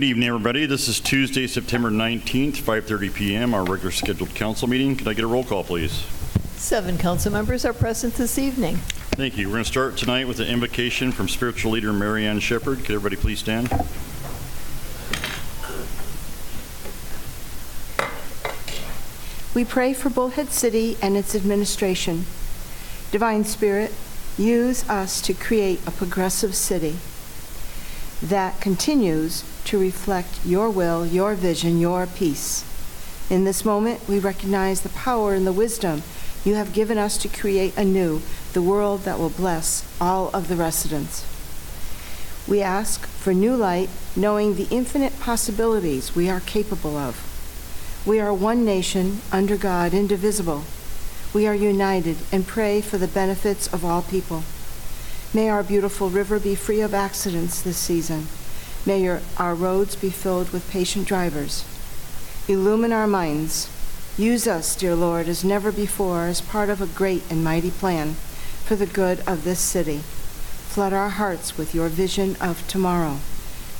Good evening, everybody. This is Tuesday, September 19th, 5:30 PM, our regular scheduled council meeting. Could I get a roll call, please? Seven council members are present this evening. Thank you. We're going to start tonight with an invocation from spiritual leader Marianne Ann Shepherd. Could everybody please stand? We pray for Bullhead City and its administration. Divine Spirit, use us to create a progressive city that continues to reflect your will, your vision, your peace. In this moment, we recognize the power and the wisdom you have given us to create anew the world that will bless all of the residents. We ask for new light, knowing the infinite possibilities we are capable of. We are one nation, under God, indivisible. We are united and pray for the benefits of all people. May our beautiful river be free of accidents this season. May your, our roads be filled with patient drivers. Illumine our minds. Use us, dear Lord, as never before, as part of a great and mighty plan for the good of this city. Flood our hearts with your vision of tomorrow.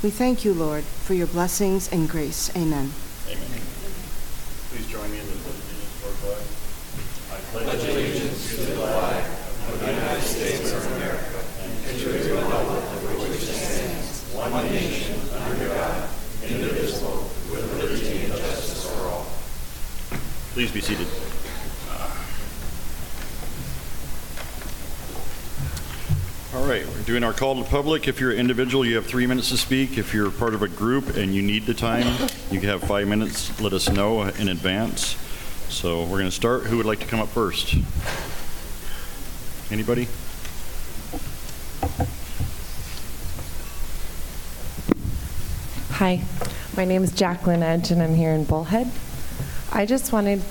We thank you, Lord, for your blessings and grace. Amen. Amen. Please join me in the pledge of allegiance to our flag. I pledge allegiance to the flag of the United States of America and to the republic for which it stands, one nation, under God, indivisible, with liberty and justice for all. Please be seated. All right, we're doing our call to the public. If you're an individual, you have three minutes to speak. If you're part of a group and you need the time, you can have five minutes. Let us know in advance. So we're going to start. Who would like to come up first? Anybody? Hi, my name is Jacqueline Edge, and I'm here in Bullhead. I just wanted,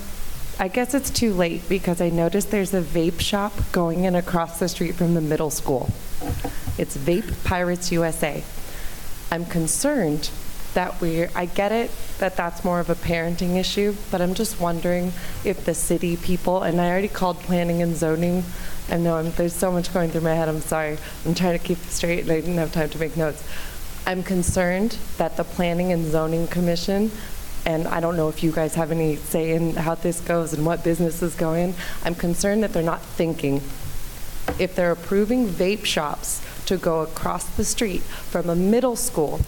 I guess it's too late because I noticed there's a vape shop going in across the street from the middle school. It's Vape Pirates USA. I'm concerned that we're, I get it that that's more of a parenting issue, but I'm just wondering if the city people, and I already called planning and zoning. I know I'm, there's so much going through my head, I'm sorry. I'm trying to keep it straight and I didn't have time to make notes. I'm concerned that the Planning and Zoning Commission, and I don't know if you guys have any say in how this goes and what business is going, I'm concerned that they're not thinking. If they're approving vape shops to go across the street from a middle school,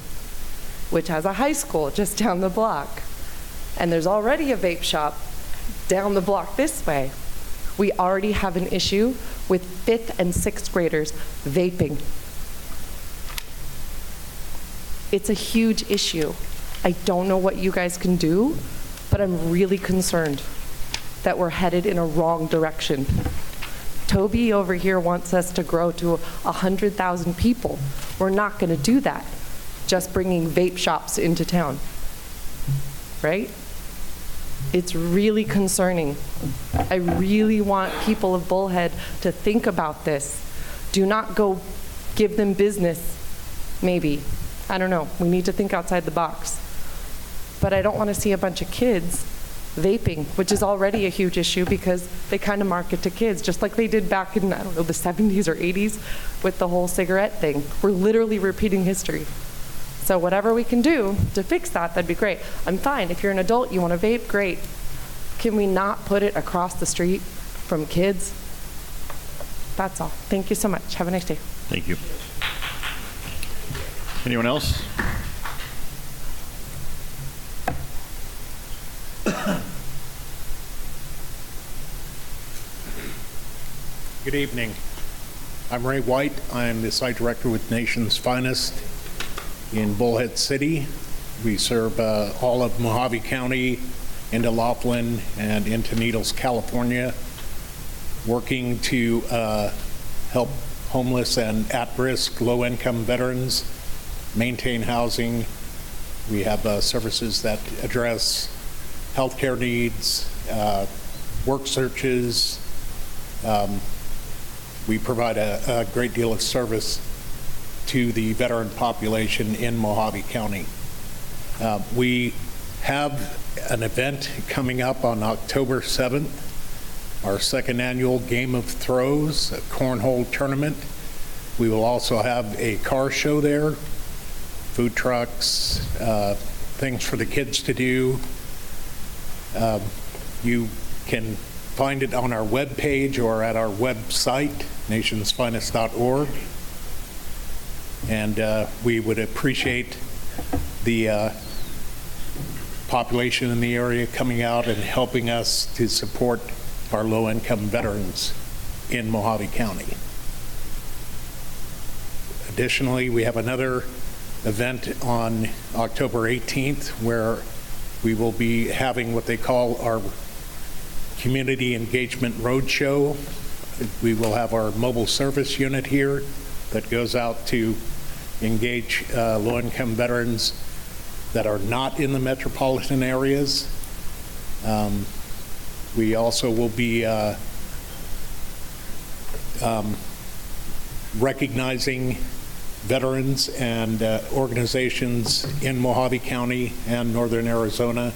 which has a high school just down the block, and there's already a vape shop down the block this way, we already have an issue with fifth and sixth graders vaping. It's a huge issue. I don't know what you guys can do, but I'm really concerned that we're headed in a wrong direction. Toby over here wants us to grow to 100,000 people. We're not going to do that, just bringing vape shops into town. Right? It's really concerning. I really want people of Bullhead to think about this. Do not go give them business, maybe. I don't know. We need to think outside the box. But I don't want to see a bunch of kids vaping, which is already a huge issue because they kind of market to kids, just like they did back in, I don't know, the 70s or 80s with the whole cigarette thing. We're literally repeating history. So whatever we can do to fix that, that'd be great. I'm fine. If you're an adult, you want to vape, great. Can we not put it across the street from kids? That's all. Thank you so much. Have a nice day. Thank you. Anyone else? Good evening. I'm Ray White. I'm the site director with Nation's Finest in Bullhead City. We serve uh, all of Mohave County into Laughlin and into Needles, California, working to uh, help homeless and at-risk low-income veterans maintain housing. We have uh, services that address healthcare needs, uh, work searches, um, we provide a, a great deal of service to the veteran population in Mohave County. Uh, we have an event coming up on October 7th, our second annual Game of Throws, a cornhole tournament. We will also have a car show there. food trucks, uh, things for the kids to do. Um, You can find it on our webpage or at our website, nationsfinest.org. And uh, we would appreciate the uh, population in the area coming out and helping us to support our low-income veterans in Mohave County. Additionally, we have another event on October 18th where we will be having what they call our Community Engagement Roadshow. We will have our mobile service unit here that goes out to engage uh, low-income veterans that are not in the metropolitan areas. Um, We also will be uh, um, recognizing veterans and uh, organizations in Mohave County and northern Arizona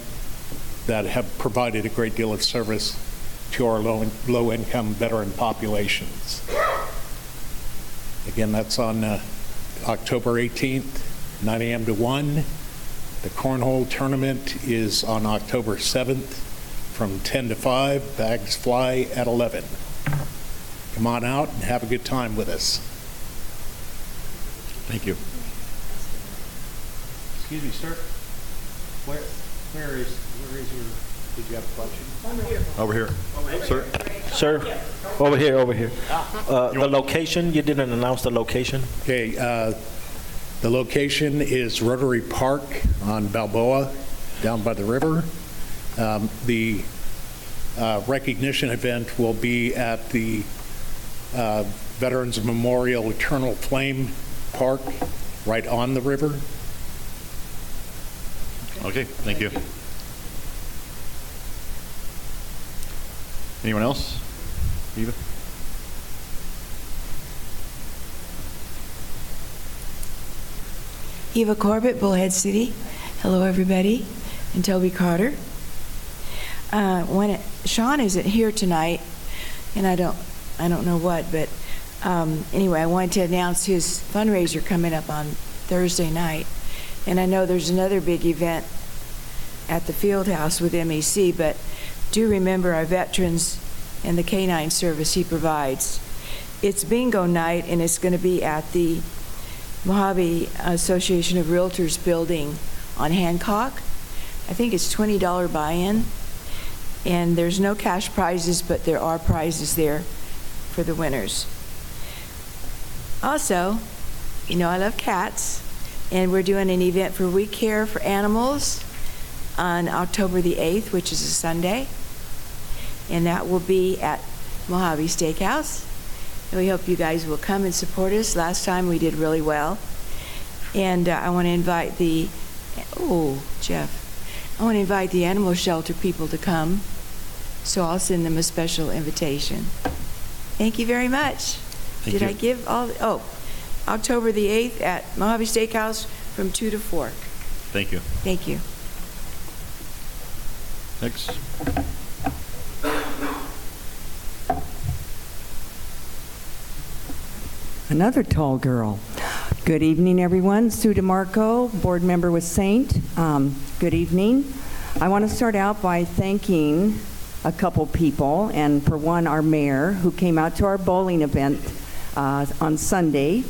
that have provided a great deal of service to our low- low-income veteran populations. Again, that's on uh, October 18th, 9 a.m. to 1. The cornhole tournament is on October 7th from 10 to 5. Bags fly at 11. Come on out and have a good time with us. Thank you. Excuse me, sir. Where, where is, where is your, did you have a question? Over here. Sir? Sir, over here, over here. Uh, The location, you didn't announce the location? Okay, uh, the location is Rotary Park on Balboa, down by the river. Um, The uh, recognition event will be at the uh, Veterans Memorial Eternal Flame Park, right on the river. Okay, thank you. Anyone else? Eva? Eva Corbett, Bullhead City. Hello, everybody. And Toby Cotter. Uh, when it, Sean isn't here tonight, and I don't, I don't know what, but um, anyway, I wanted to announce his fundraiser coming up on Thursday night. And I know there's another big event at the field house with MEC, but do remember our veterans and the canine service he provides. It's bingo night, and it's going to be at the Mojave Association of Realtors building on Hancock. I think it's $20 buy-in, and there's no cash prizes, but there are prizes there for the winners. Also, you know I love cats, and we're doing an event for We Care for Animals on October the 8th, which is a Sunday, and that will be at Mojave Steakhouse. And we hope you guys will come and support us. Last time we did really well. And uh, I want to invite the, oh, Jeff, I want to invite the animal shelter people to come. So I'll send them a special invitation. Thank you very much. Thank Did you. I give all, the- oh, October the 8th at Mojave Steakhouse from 2 to 4. Thank you. Thank you. Next. Another tall girl. Good evening, everyone. Sue DeMarco, board member with Saint. Um, Good evening. I want to start out by thanking a couple people, and for one, our mayor, who came out to our bowling event uh, on Sunday,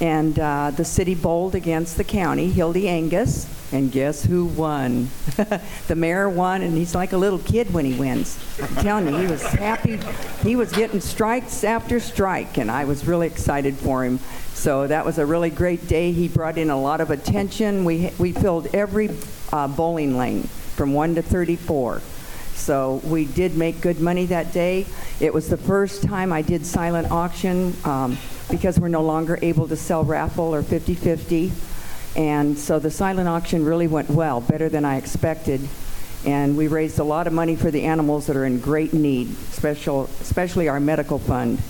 and uh, the city bowled against the county, Hildy Angius, and guess who won? The mayor won, and he's like a little kid when he wins. I'm telling you, he was happy. He was getting strikes after strike, and I was really excited for him. So that was a really great day. He brought in a lot of attention. We, we filled every uh, bowling lane from 1 to 34. So we did make good money that day. It was the first time I did silent auction um, because we're no longer able to sell raffle or 50-50. And so the silent auction really went well, better than I expected. And we raised a lot of money for the animals that are in great need, special, especially our medical fund.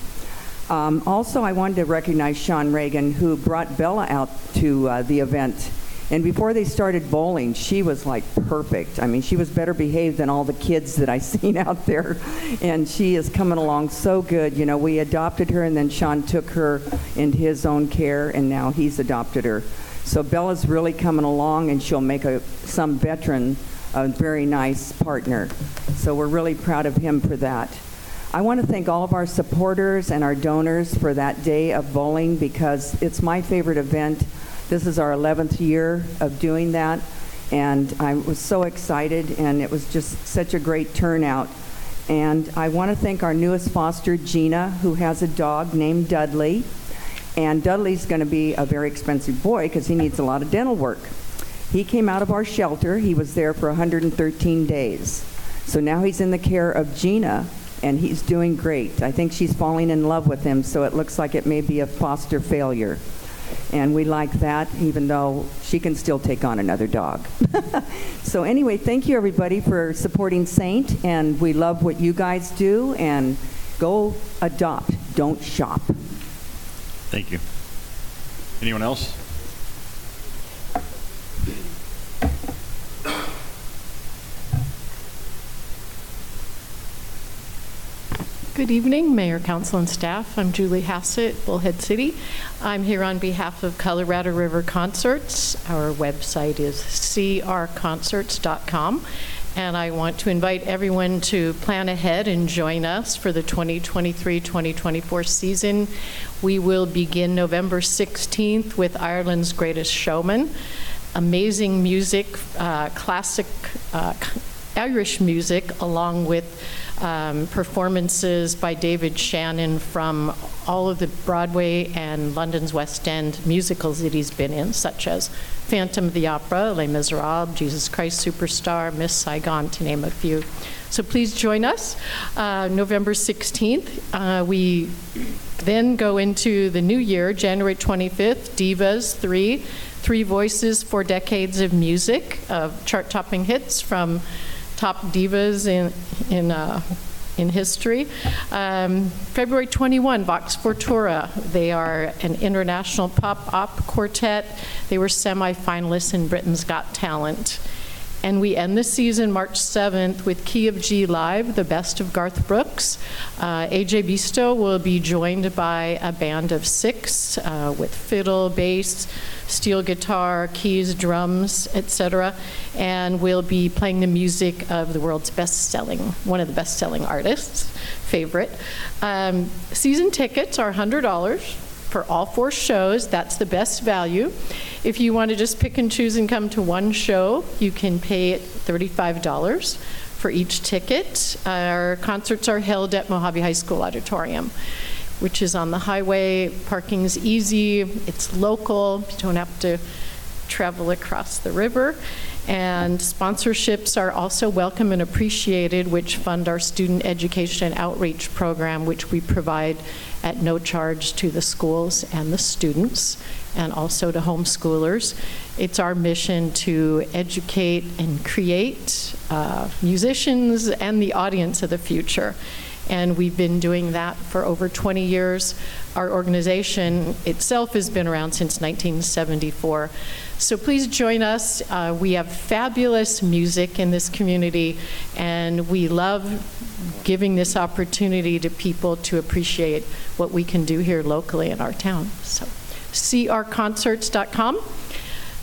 Um, also, I wanted to recognize Sean Reagan, who brought Bella out to uh, the event. And before they started bowling, she was like perfect. I mean, she was better behaved than all the kids that I seen out there. And she is coming along so good. You know, we adopted her, and then Sean took her into his own care, and now he's adopted her. So Bella's really coming along, and she'll make a, some veteran a very nice partner. So we're really proud of him for that. I want to thank all of our supporters and our donors for that day of bowling because it's my favorite event. This is our 11th year of doing that, and I was so excited, and it was just such a great turnout. And I want to thank our newest foster, Gina, who has a dog named Dudley. And Dudley's going to be a very expensive boy because he needs a lot of dental work. He came out of our shelter. He was there for 113 days. So now he's in the care of Gina, and he's doing great. I think she's falling in love with him, so it looks like it may be a foster failure. And we like that, even though she can still take on another dog. so, anyway, thank you everybody for supporting Saint, and we love what you guys do. And go adopt, don't shop. Thank you. Anyone else? Good evening, Mayor, Council, and staff. I'm Julie Hassett, Bullhead City. I'm here on behalf of Colorado River Concerts. Our website is crconcerts.com, and I want to invite everyone to plan ahead and join us for the 2023-2024 season. We will begin November 16th with Ireland's Greatest Showman. Amazing music, uh, classic uh, Irish music, along with um, performances by David Shannon from all of the Broadway and London's West End musicals that he's been in, such as Phantom of the Opera, Les Miserables, Jesus Christ Superstar, Miss Saigon, to name a few. So please join us uh, November 16th. Uh, we then go into the new year, January 25th, Divas 3, Three Voices, Four Decades of Music, of chart-topping hits from top divas in, in, uh, in history. Um, February 21, Vox Fortura. They are an international pop op quartet. They were semi-finalists in Britain's Got Talent. And we end the season March 7th with Key of G Live, the best of Garth Brooks. Uh, AJ Bisto will be joined by a band of six uh, with fiddle, bass, steel guitar, keys, drums, etc. And we'll be playing the music of the world's best-selling, one of the best-selling artists, favorite. Um, season tickets are $100 for all four shows. That's the best value. If you want to just pick and choose and come to one show, you can pay $35 for each ticket. Our concerts are held at Mohave High School Auditorium, which is on the highway. Parking's easy, it's local, you don't have to travel across the river. And sponsorships are also welcome and appreciated, which fund our student education and outreach program, which we provide at no charge to the schools and the students, and also to homeschoolers. It's our mission to educate and create uh, musicians and the audience of the future. And we've been doing that for over 20 years. Our organization itself has been around since 1974. So please join us. Uh, we have fabulous music in this community, and we love giving this opportunity to people to appreciate what we can do here locally in our town. So, crconcerts.com.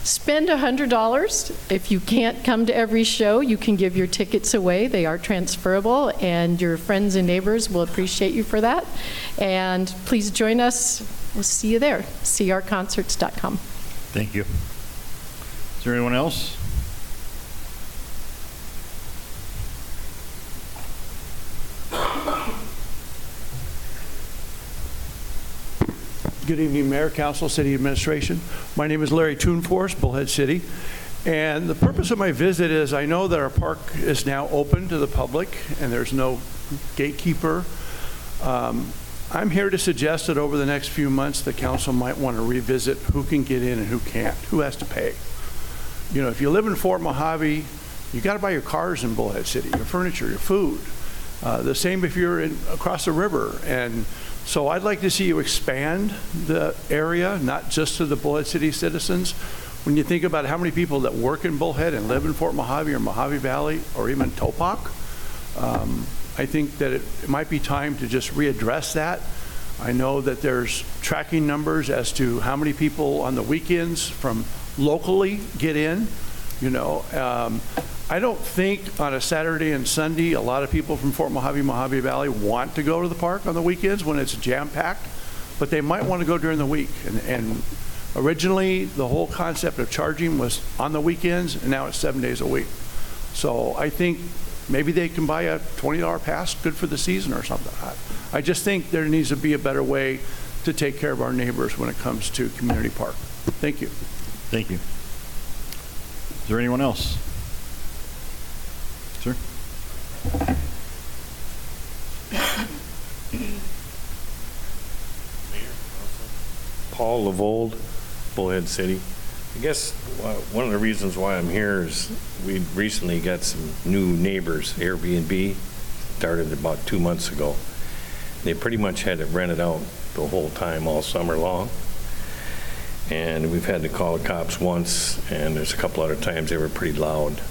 Spend $100. If you can't come to every show, you can give your tickets away. They are transferable, and your friends and neighbors will appreciate you for that. And please join us. We'll see you there. crconcerts.com. Thank you. There anyone else? Good evening, Mayor, Council, City Administration. My name is Larry Toonforce, Bullhead City. And the purpose of my visit is I know that our park is now open to the public and there's no gatekeeper. Um, I'm here to suggest that over the next few months, the council might want to revisit who can get in and who can't, who has to pay. You know, if you live in Fort Mohave, you got to buy your cars in Bullhead City, your furniture, your food. Uh, the same if you're in, across the river. And so I'd like to see you expand the area, not just to the Bullhead City citizens. When you think about how many people that work in Bullhead and live in Fort Mohave or Mohave Valley or even Topock, um, I think that it, it might be time to just readdress that. I know that there's tracking numbers as to how many people on the weekends from locally get in, you know. Um, I don't think on a Saturday and Sunday, a lot of people from Fort Mohave, Mohave Valley want to go to the park on the weekends when it's jam-packed, but they might want to go during the week. And, and originally, the whole concept of charging was on the weekends, and now it's seven days a week. So I think maybe they can buy a $20 pass, good for the season or something. I- I just think there needs to be a better way to take care of our neighbors when it comes to community park. Thank you. Thank you. Is there anyone else? Sir? Paul Lavold, Bullhead City. I guess uh, one of the reasons why I'm here is we recently got some new neighbors, Airbnb, started about two months ago. They pretty much had it rented out the whole time, all summer long. And we've had to call the cops once, and there's a couple other times they were pretty loud.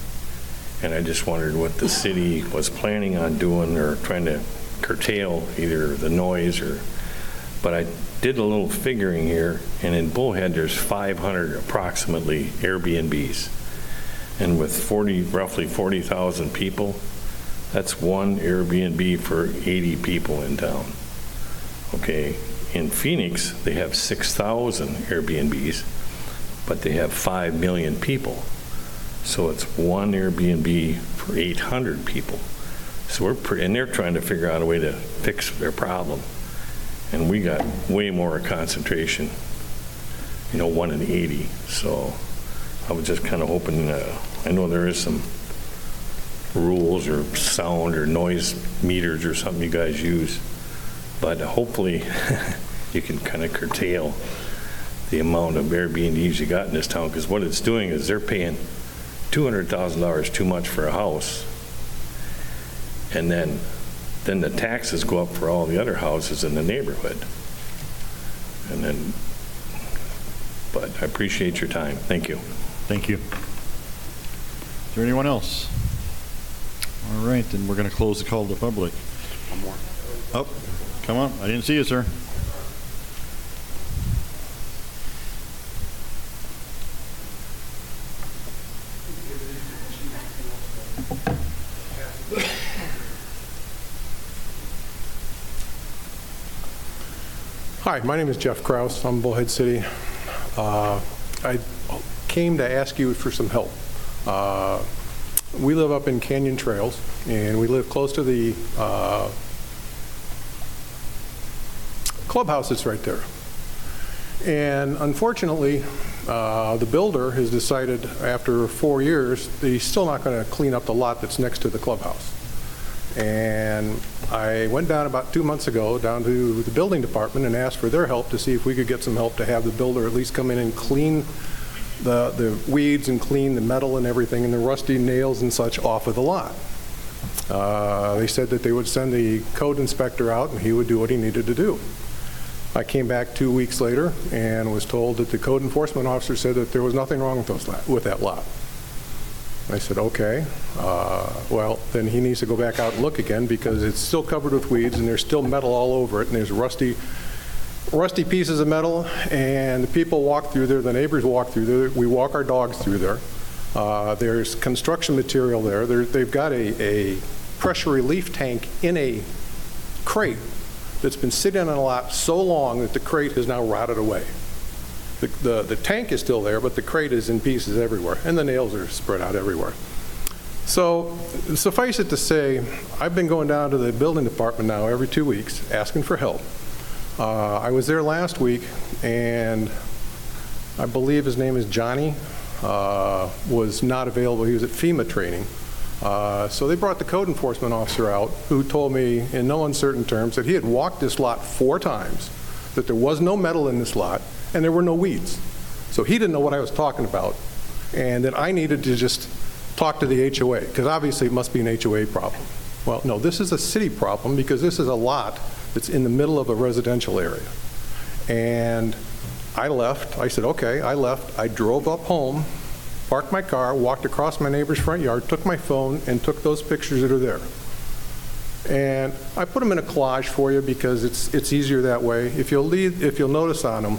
And I just wondered what the city was planning on doing or trying to curtail either the noise or, but I did a little figuring here, and in Bullhead, there's 500 approximately Airbnbs. And with 40, roughly 40,000 people, that's one Airbnb for 80 people in town. Okay, in Phoenix, they have 6,000 Airbnbs, but they have 5 million people. So it's one Airbnb for 800 people. So we're, and they're trying to figure out a way to fix their problem. And we got way more concentration, you know, one in 80. So I was just kind of hoping, uh, I know there is some rules or sound or noise meters or something you guys use, but hopefully you can kind of curtail the amount of Airbnbs you got in this town, because what it's doing is they're paying $200,000 too much for a house, and then, then the taxes go up for all the other houses in the neighborhood. And then, but I appreciate your time. Thank you. Thank you. Is there anyone else? All right, then we're going to close the call to the public. One more. Oh, come on, I didn't see you, sir. Hi, my name is Jeff Kraus. I'm Bullhead City. Uh, I came to ask you for some help. Uh, We live up in Canyon Trails, and we live close to the uh, clubhouse that's right there. And unfortunately, uh, the builder has decided after four years, that he's still not going to clean up the lot that's next to the clubhouse. And I went down about two months ago, down to the building department and asked for their help to see if we could get some help to have the builder at least come in and clean the, the weeds and clean the metal and everything and the rusty nails and such off of the lot. Uh, They said that they would send the code inspector out and he would do what he needed to do. I came back two weeks later and was told that the code enforcement officer said that there was nothing wrong with those, with that lot. I said, okay, uh, well, then he needs to go back out and look again because it's still covered with weeds and there's still metal all over it and there's rusty, rusty pieces of metal and the people walk through there, the neighbors walk through there, we walk our dogs through there. Uh, There's construction material there. There- They've got a, a pressure relief tank in a crate that's been sitting on a lot so long that the crate has now rotted away. The, the, the tank is still there, but the crate is in pieces everywhere, and the nails are spread out everywhere. So suffice it to say, I've been going down to the building department now every two weeks, asking for help. Uh, I was there last week, and I believe his name is Johnny, uh, was not available. He was at FEMA training. Uh, So they brought the code enforcement officer out, who told me in no uncertain terms that he had walked this lot four times, that there was no metal in this lot, and there were no weeds. So he didn't know what I was talking about, and that I needed to just talk to the HOA, because obviously it must be an HOA problem. Well, no, this is a city problem, because this is a lot that's in the middle of a residential area. And I left, I said, okay, I left, I drove up home, parked my car, walked across my neighbor's front yard, took my phone, and took those pictures that are there. And I put them in a collage for you because it's, it's easier that way. If you'll lead, if you'll notice on them,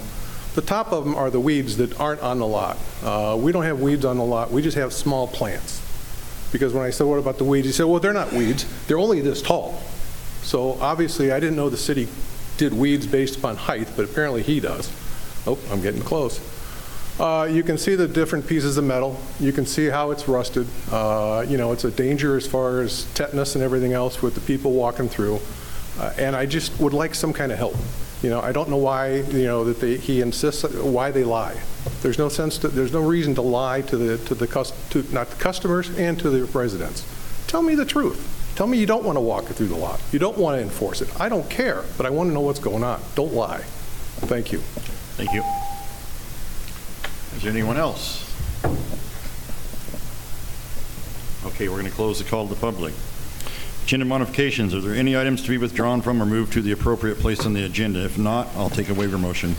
the top of them are the weeds that aren't on the lot. Uh, We don't have weeds on the lot, we just have small plants. Because when I said, what about the weeds? He said, well, they're not weeds, they're only this tall. So obviously, I didn't know the city did weeds based upon height, but apparently he does. Oh, I'm getting close. Uh, You can see the different pieces of metal. You can see how it's rusted. Uh, You know, it's a danger as far as tetanus and everything else with the people walking through. Uh, And I just would like some kind of help. You know, I don't know why, you know, that they, he insists, why they lie. There's no sense, to- there's no reason to lie to the, to the, to, not the customers and to the residents. Tell me the truth. Tell me you don't want to walk it through the lot. You don't want to enforce it. I don't care, but I want to know what's going on. Don't lie. Thank you. Thank you. Is there anyone else? Okay, we're going to close the call to the public. Agenda modifications, are there any items to be withdrawn from or moved to the appropriate place on the agenda? If not, I'll take a waiver motion.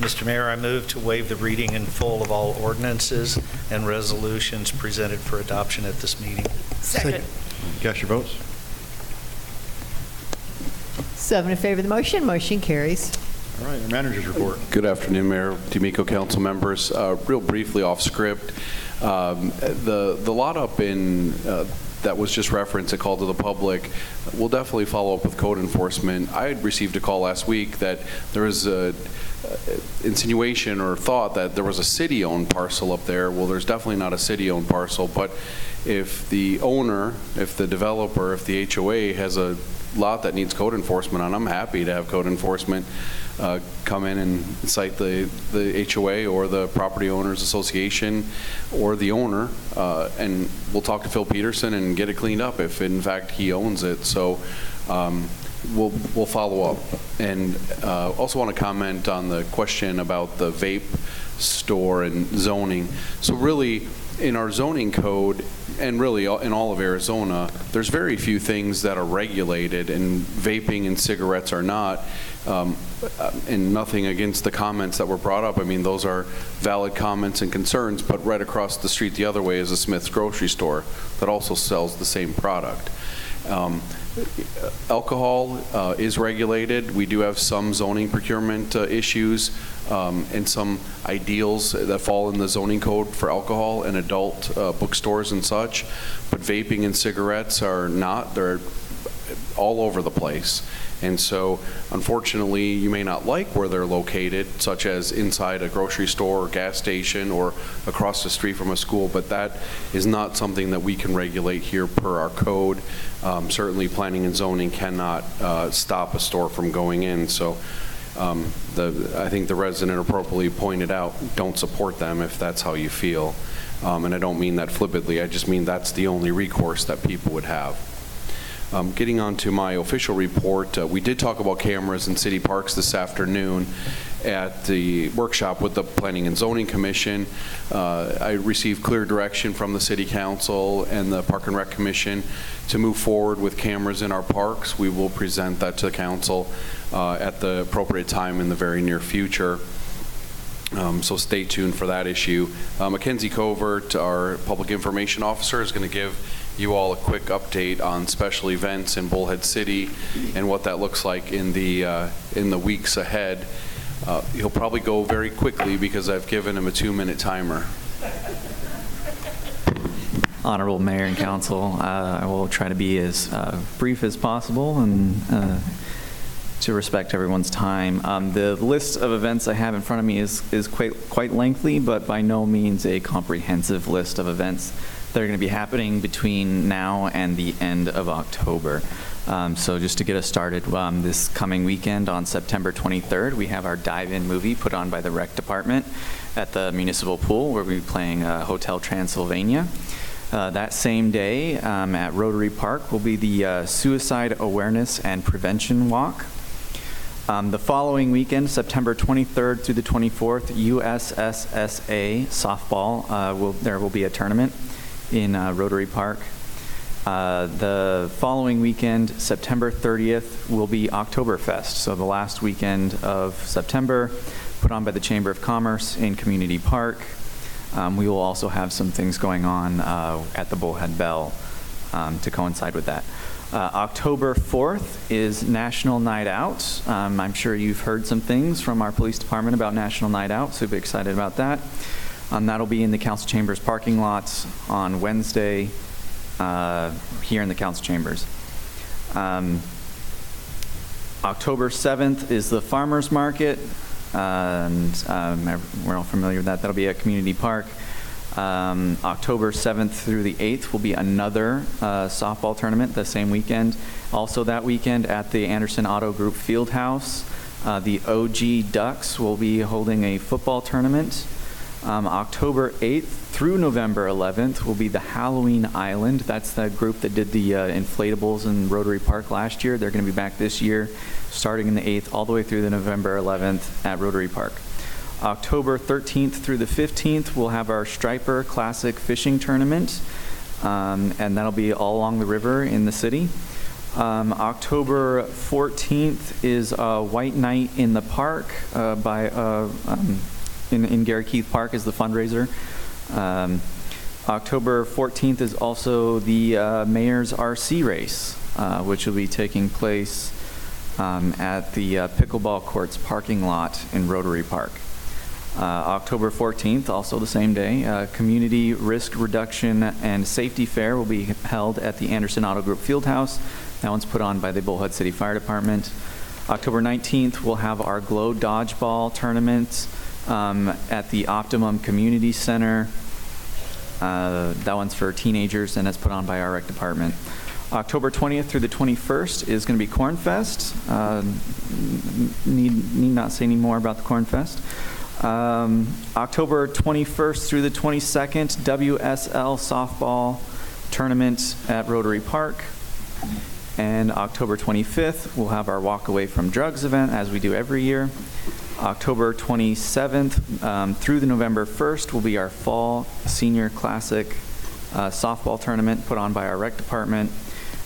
Mr. Mayor, I move to waive the reading in full of all ordinances and resolutions presented for adoption at this meeting. Second. Cast your votes. Seven in favor of the motion, motion carries. All right, our manager's report. Good afternoon, Mayor, D'Amico, council members. Uh, Real briefly, off script, um, the the lot up in, uh, that was just referenced, a call to the public, we'll definitely follow up with code enforcement. I had received a call last week that there was a insinuation or thought that there was a city-owned parcel up there. Well, there's definitely not a city-owned parcel, but if the owner, if the developer, if the HOA has a lot that needs code enforcement on, I'm happy to have code enforcement uh, come in and cite the, the HOA or the Property Owners Association or the owner, uh, and we'll talk to Phil Peterson and get it cleaned up if in fact he owns it. So um, we'll, we'll follow up. And uh, also want to comment on the question about the vape store and zoning. So really, in our zoning code, and really all- in all of Arizona, there's very few things that are regulated, and vaping and cigarettes are not. Um, uh, And nothing against the comments that were brought up. I mean, those are valid comments and concerns, but right across the street the other way is a Smith's Grocery Store that also sells the same product. Um, Alcohol uh, is regulated. We do have some zoning procurement uh, issues um, and some ideals that fall in the zoning code for alcohol and adult uh, bookstores and such. But vaping and cigarettes are not. They're all over the place. And so unfortunately, you may not like where they're located, such as inside a grocery store or gas station or across the street from a school, but that is not something that we can regulate here per our code. Um, Certainly, planning and zoning cannot uh, stop a store from going in. So um, the, I think the resident appropriately pointed out, don't support them if that's how you feel. Um, And I don't mean that flippantly, I just mean that's the only recourse that people would have. Um, Getting on to my official report, uh, we did talk about cameras in city parks this afternoon at the workshop with the Planning and Zoning Commission. Uh, I received clear direction from the city council and the Park and Rec Commission to move forward with cameras in our parks. We will present that to the council uh, at the appropriate time in the very near future. Um, So stay tuned for that issue. Uh, Mackenzie Covert, our Public Information Officer, is going to give you all a quick update on special events in Bullhead City and what that looks like in the, uh, in the weeks ahead. Uh, He'll probably go very quickly because I've given him a two-minute timer. Honorable Mayor and Council, uh, I will try to be as uh, brief as possible and uh, to respect everyone's time. Um, The list of events I have in front of me is is quite quite lengthy, but by no means a comprehensive list of events that are going to be happening between now and the end of October. Um, So just to get us started, um, this coming weekend on September 23rd, we have our dive-in movie put on by the Rec Department at the municipal pool, where we'll be playing uh, Hotel Transylvania. Uh, That same day um, at Rotary Park will be the uh, Suicide Awareness and Prevention Walk. Um, The following weekend, September 23rd through the 24th, USSSA softball, uh, will, there will be a tournament in uh, Rotary Park. Uh, The following weekend, September 30th, will be Oktoberfest, so the last weekend of September, put on by the Chamber of Commerce in Community Park. Um, We will also have some things going on uh, at the Bullhead Bell um, to coincide with that. Uh, October 4th is National Night Out. Um, I'm sure you've heard some things from our police department about National Night Out, so be excited about that. Um, that'll be in the council chambers parking lots on Wednesday uh, here in the council chambers. Um, October 7th is the farmers market, and um, we're all familiar with that. That'll be at Community Park. Um, October 7th through the 8th will be another uh, softball tournament the same weekend. Also that weekend at the Anderson Auto Group Field House, uh, the OG Ducks will be holding a football tournament. Um, October 8th through November 11th will be the Halloween Island. That's the group that did the uh, inflatables in Rotary Park last year. They're going to be back this year, starting in the 8th all the way through the November 11th at Rotary Park. October 13th through the 15th, we'll have our Striper Classic Fishing Tournament, um, and that'll be all along the river in the city. Um, October 14th is uh, White Night in the Park uh, by uh, um, in, in Gary Keith Park is the fundraiser. Um, October 14th is also the uh, Mayor's RC race, uh, which will be taking place um, at the uh, pickleball courts parking lot in Rotary Park. Uh, October 14th, also the same day, uh, Community Risk Reduction and Safety Fair will be held at the Anderson Auto Group Fieldhouse. That one's put on by the Bullhead City Fire Department. October 19th, we'll have our Glow Dodgeball Tournament um, at the Optimum Community Center. Uh, that one's for teenagers and it's put on by our rec department. October 20th through the 21st is going to be Corn Fest. Uh, need, need not say any more about the Corn Fest. Um, October 21st through the 22nd, WSL softball tournament at Rotary Park. And October 25th, we'll have our Walk Away from Drugs event as we do every year. October 27th um, through the November 1st will be our Fall Senior Classic uh, softball tournament put on by our rec department.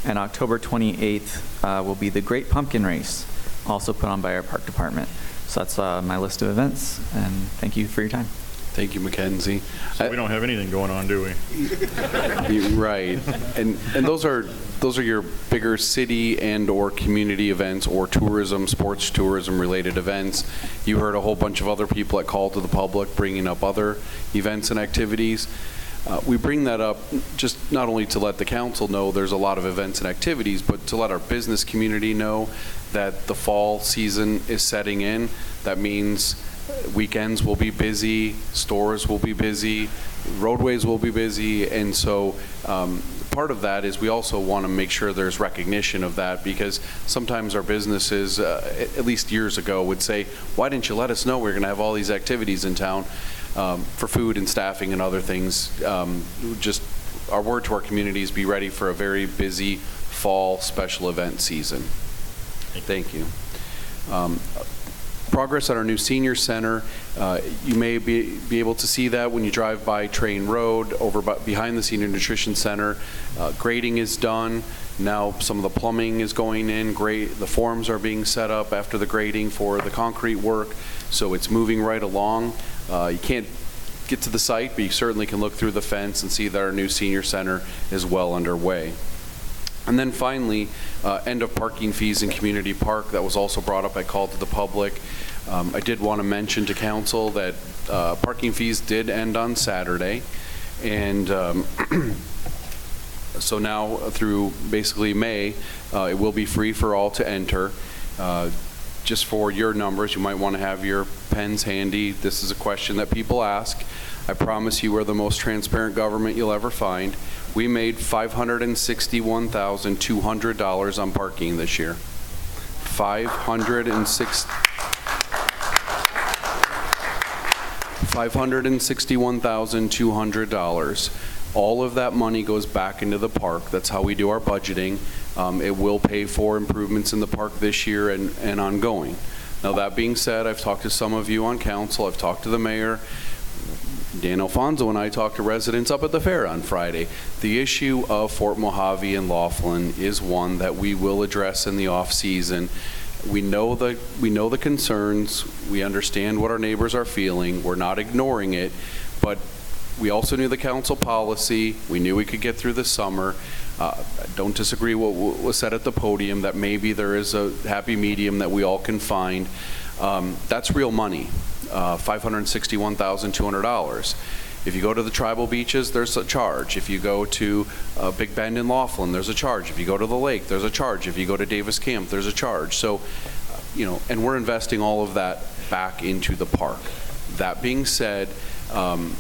And October 28th uh, will be the Great Pumpkin Race, also put on by our park department. So that's uh, my list of events, and thank you for your time. Thank you, Mackenzie. So we don't have anything going on, do we? You're Right, and and those are those are your bigger city and or community events or tourism, sports tourism related events. You heard a whole bunch of other people at Call to the Public bringing up other events and activities. Uh, we bring that up just not only to let the council know there's a lot of events and activities, but to let our business community know that the fall season is setting in. That means weekends will be busy, stores will be busy, roadways will be busy, and so um, part of that is we also want to make sure there's recognition of that because sometimes our businesses, uh, at least years ago, would say, why didn't you let us know we are going to have all these activities in town um, for food and staffing and other things? Um, just our word to our communities, be ready for a very busy fall special event season. Thank you. Um, progress on our new senior center. Uh, you may be, be able to see that when you drive by Trane Road over by, behind the Senior Nutrition Center. Uh, grading is done. Now some of the plumbing is going in. Great. The forms are being set up after the grading for the concrete work. So it's moving right along. Uh, you can't get to the site, but you certainly can look through the fence and see that our new senior center is well underway. And then finally, uh, end of parking fees in Community Park. That was also brought up at Call to the Public. Um, I did want to mention to council that uh, parking fees did end on Saturday. And um, so now through basically May, uh, it will be free for all to enter. Uh, just for your numbers, you might want to have your pens handy. This is a question that people ask. I promise you we're the most transparent government you'll ever find. We made $561,200 on parking this year. 506 $561,200. All of that money goes back into the park. That's how we do our budgeting. Um, it will pay for improvements in the park this year and, and ongoing. Now, that being said, I've talked to some of you on council. I've talked to the mayor. Dan Alfonso and I talked to residents up at the fair on Friday. The issue of Fort Mohave and Laughlin is one that we will address in the off season. We know the we know the concerns. We understand what our neighbors are feeling. We're not ignoring it, but we also knew the council policy. We knew we could get through the summer. Uh, I don't disagree what what was said at the podium, that maybe there is a happy medium that we all can find. Um, That's real money, uh, $561,200. If you go to the tribal beaches, there's a charge. If you go to uh, Big Bend in Laughlin, there's a charge. If you go to the lake, there's a charge. If you go to Davis Camp, there's a charge. So, uh, you know, and we're investing all of that back into the park. That being said, um,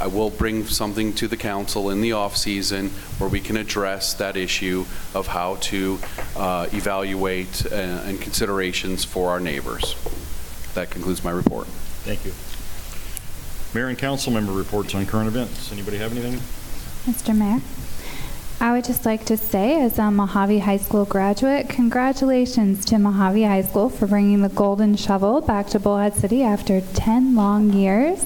I will bring something to the council in the off-season where we can address that issue of how to uh, evaluate uh, and considerations for our neighbors. That concludes my report. Thank you. Mayor and council member reports on current events. Anybody have anything? Mr. Mayor, I would just like to say, as a Mohave High School graduate, congratulations to Mohave High School for bringing the golden shovel back to Bullhead City after 10 long years.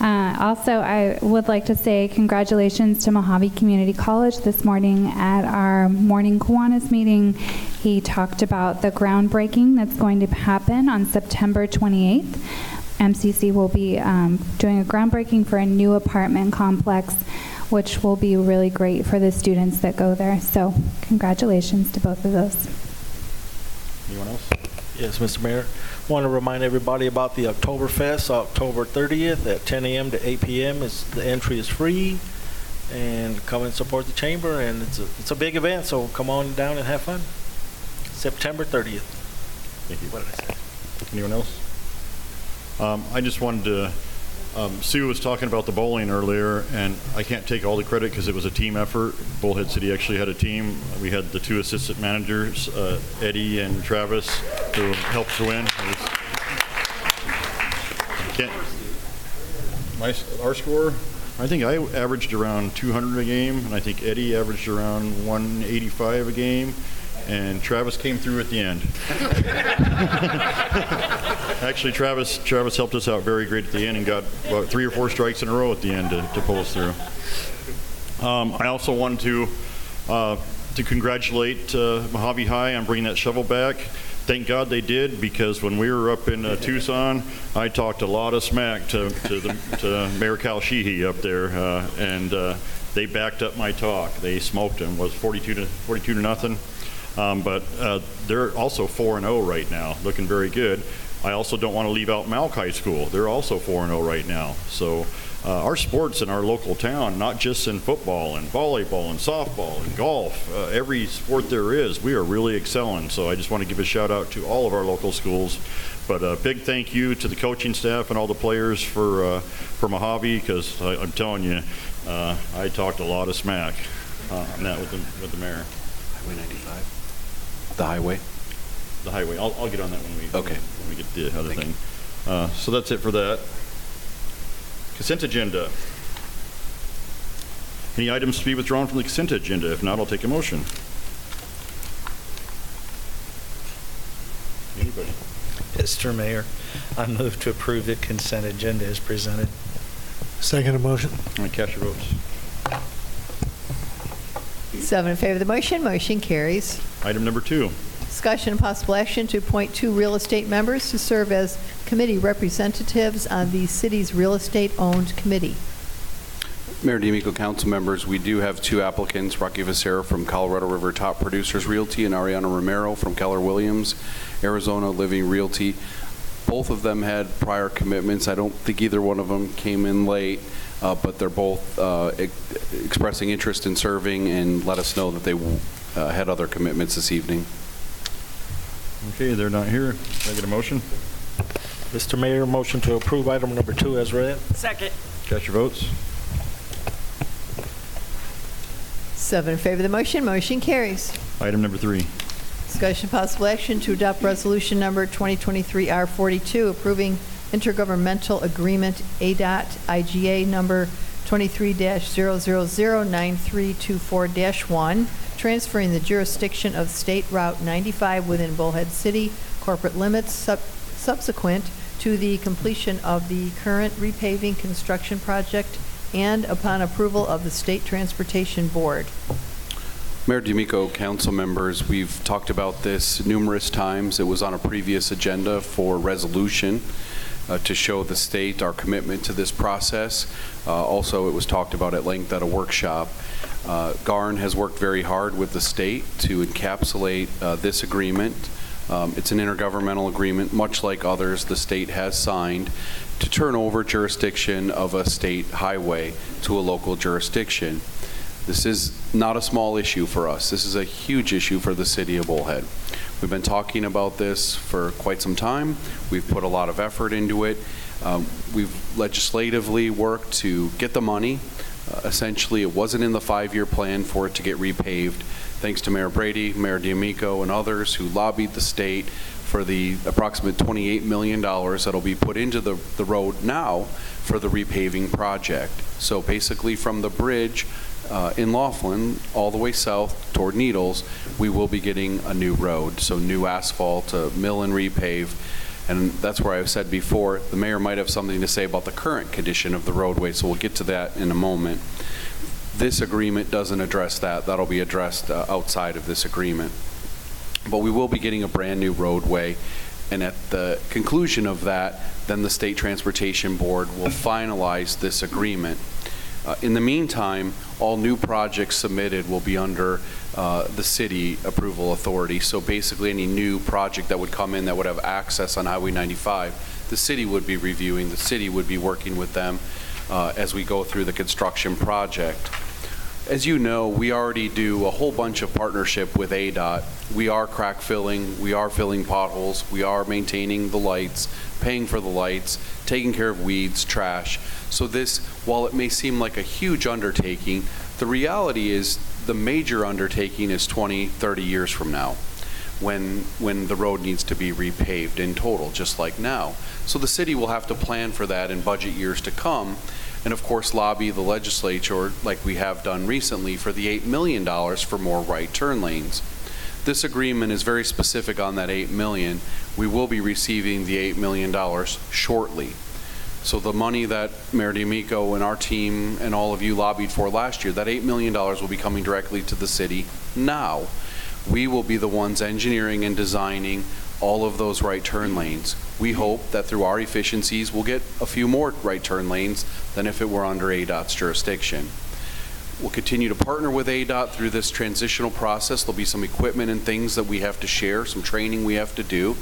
Uh, also, I would like to say congratulations to Mohave Community College this morning at our morning Kiwanis meeting. He talked about the groundbreaking that's going to happen on September 28th. MCC will be um, doing a groundbreaking for a new apartment complex, which will be really great for the students that go there. So, congratulations to both of those. Anyone else? Yes, Mr. Mayor. Want to remind everybody about the Oktoberfest, October 30th at 10 a.m. to 8 p.m. It's, the entry is free, and come and support the chamber. And it's a it's a big event, so come on down and have fun. September 30th. Thank you. What did I say? Anyone else? Um, I just wanted to, um, Sue was talking about the bowling earlier, and I can't take all the credit because it was a team effort. Bullhead City actually had a team. We had the two assistant managers, uh, Eddie and Travis, who helped to win. My, our score, I think I averaged around 200 a game, and I think Eddie averaged around 185 a game, and Travis came through at the end. Actually, Travis, Travis helped us out very great at the end and got about three or four strikes in a row at the end to, to pull us through. Um, I also wanted to, uh, to congratulate uh, Mohave High on bringing that shovel back. Thank God they did because when we were up in uh, Tucson, I talked a lot of smack to, to, the, to Mayor Cal Sheehy up there, uh, and uh, they backed up my talk. They smoked him. Was 42 to 42 to nothing. Um, but uh, they're also 4 and 0 right now, looking very good. I also don't want to leave out Malk High School. They're also 4 and 0 right now. So uh, our sports in our local town, not just in football and volleyball and softball and golf, uh, every sport there is, we are really excelling. So I just want to give a shout out to all of our local schools. But a big thank you to the coaching staff and all the players for uh, for Mohave because I'm telling you, uh, I talked a lot of smack uh, on that with the, with the mayor. Highway 95? The highway? The highway. I'll, I'll get on that when we Okay. when we get the other Thank thing. Uh, so that's it for that. Consent agenda. Any items to be withdrawn from the consent agenda? If not, I'll take a motion. Anybody? Mr. Mayor, I move to approve the consent agenda as presented. Second motion. All right, cast your votes. Seven in favor of the motion, motion carries. Item number two. Discussion and possible action to appoint two real estate members to serve as committee representatives on the city's real estate-owned committee. Mayor D'Amico, council members, we do have two applicants, Rocky Vicera from Colorado River Top Producers Realty and Ariana Romero from Keller Williams, Arizona Living Realty. Both of them had prior commitments. I don't think either one of them came in late, uh, but they're both uh, ex- expressing interest in serving and let us know that they uh, had other commitments this evening. Okay, they're not here. Can I get a motion? Mr. Mayor, motion to approve item number two as read. Second. Cast your votes. Seven in favor of the motion, motion carries. Item number three. Discussion possible action to adopt resolution number 2023-R42 approving intergovernmental agreement ADOT IGA number 23-0009324-1, transferring the jurisdiction of State Route 95 within Bullhead City corporate limits sub- subsequent to the completion of the current repaving construction project and upon approval of the State Transportation Board. Mayor D'Amico, council members, we've talked about this numerous times. It was on a previous agenda for resolution. Uh, to show the state our commitment to this process. Uh, Also, it was talked about at length at a workshop. Uh, Garn has worked very hard with the state to encapsulate uh, this agreement. Um, It's an intergovernmental agreement, much like others the state has signed, to turn over jurisdiction of a state highway to a local jurisdiction. This is not a small issue for us. This is a huge issue for the city of Bullhead. We've been talking about this for quite some time. We've put a lot of effort into it. Um, We've legislatively worked to get the money. Uh, Essentially, it wasn't in the five-year plan for it to get repaved. Thanks to Mayor Brady, Mayor D'Amico, and others who lobbied the state for the approximate $28 million that'll be put into the, the road now for the repaving project. So basically, from the bridge uh, in Laughlin, all the way south toward Needles, we will be getting a new road, so new asphalt to mill and repave. And that's where I've said before, the mayor might have something to say about the current condition of the roadway, so we'll get to that in a moment. This agreement doesn't address that. That'll be addressed uh, outside of this agreement. But we will be getting a brand-new roadway, and at the conclusion of that, then the State Transportation Board will finalize this agreement. Uh, In the meantime, all new projects submitted will be under uh, the city approval authority. So basically, any new project that would come in that would have access on Highway 95, the city would be reviewing, the city would be working with them uh, as we go through the construction project. As you know, we already do a whole bunch of partnership with ADOT. We are crack filling, we are filling potholes, we are maintaining the lights, paying for the lights, taking care of weeds, trash. So this, while it may seem like a huge undertaking, the reality is the major undertaking is 20, 30 years from now, when, when the road needs to be repaved in total, just like now. So the city will have to plan for that in budget years to come, and of course lobby the legislature, like we have done recently, for the $8 million for more right turn lanes. This agreement is very specific on that 8 million. We will be receiving the $8 million shortly. So the money that Mayor D'Amico and our team and all of you lobbied for last year, that $8 million will be coming directly to the city now. We will be the ones engineering and designing all of those right turn lanes. We hope that through our efficiencies, we'll get a few more right turn lanes than if it were under ADOT's jurisdiction. We'll continue to partner with ADOT through this transitional process. There'll be some equipment and things that we have to share, some training we have to do.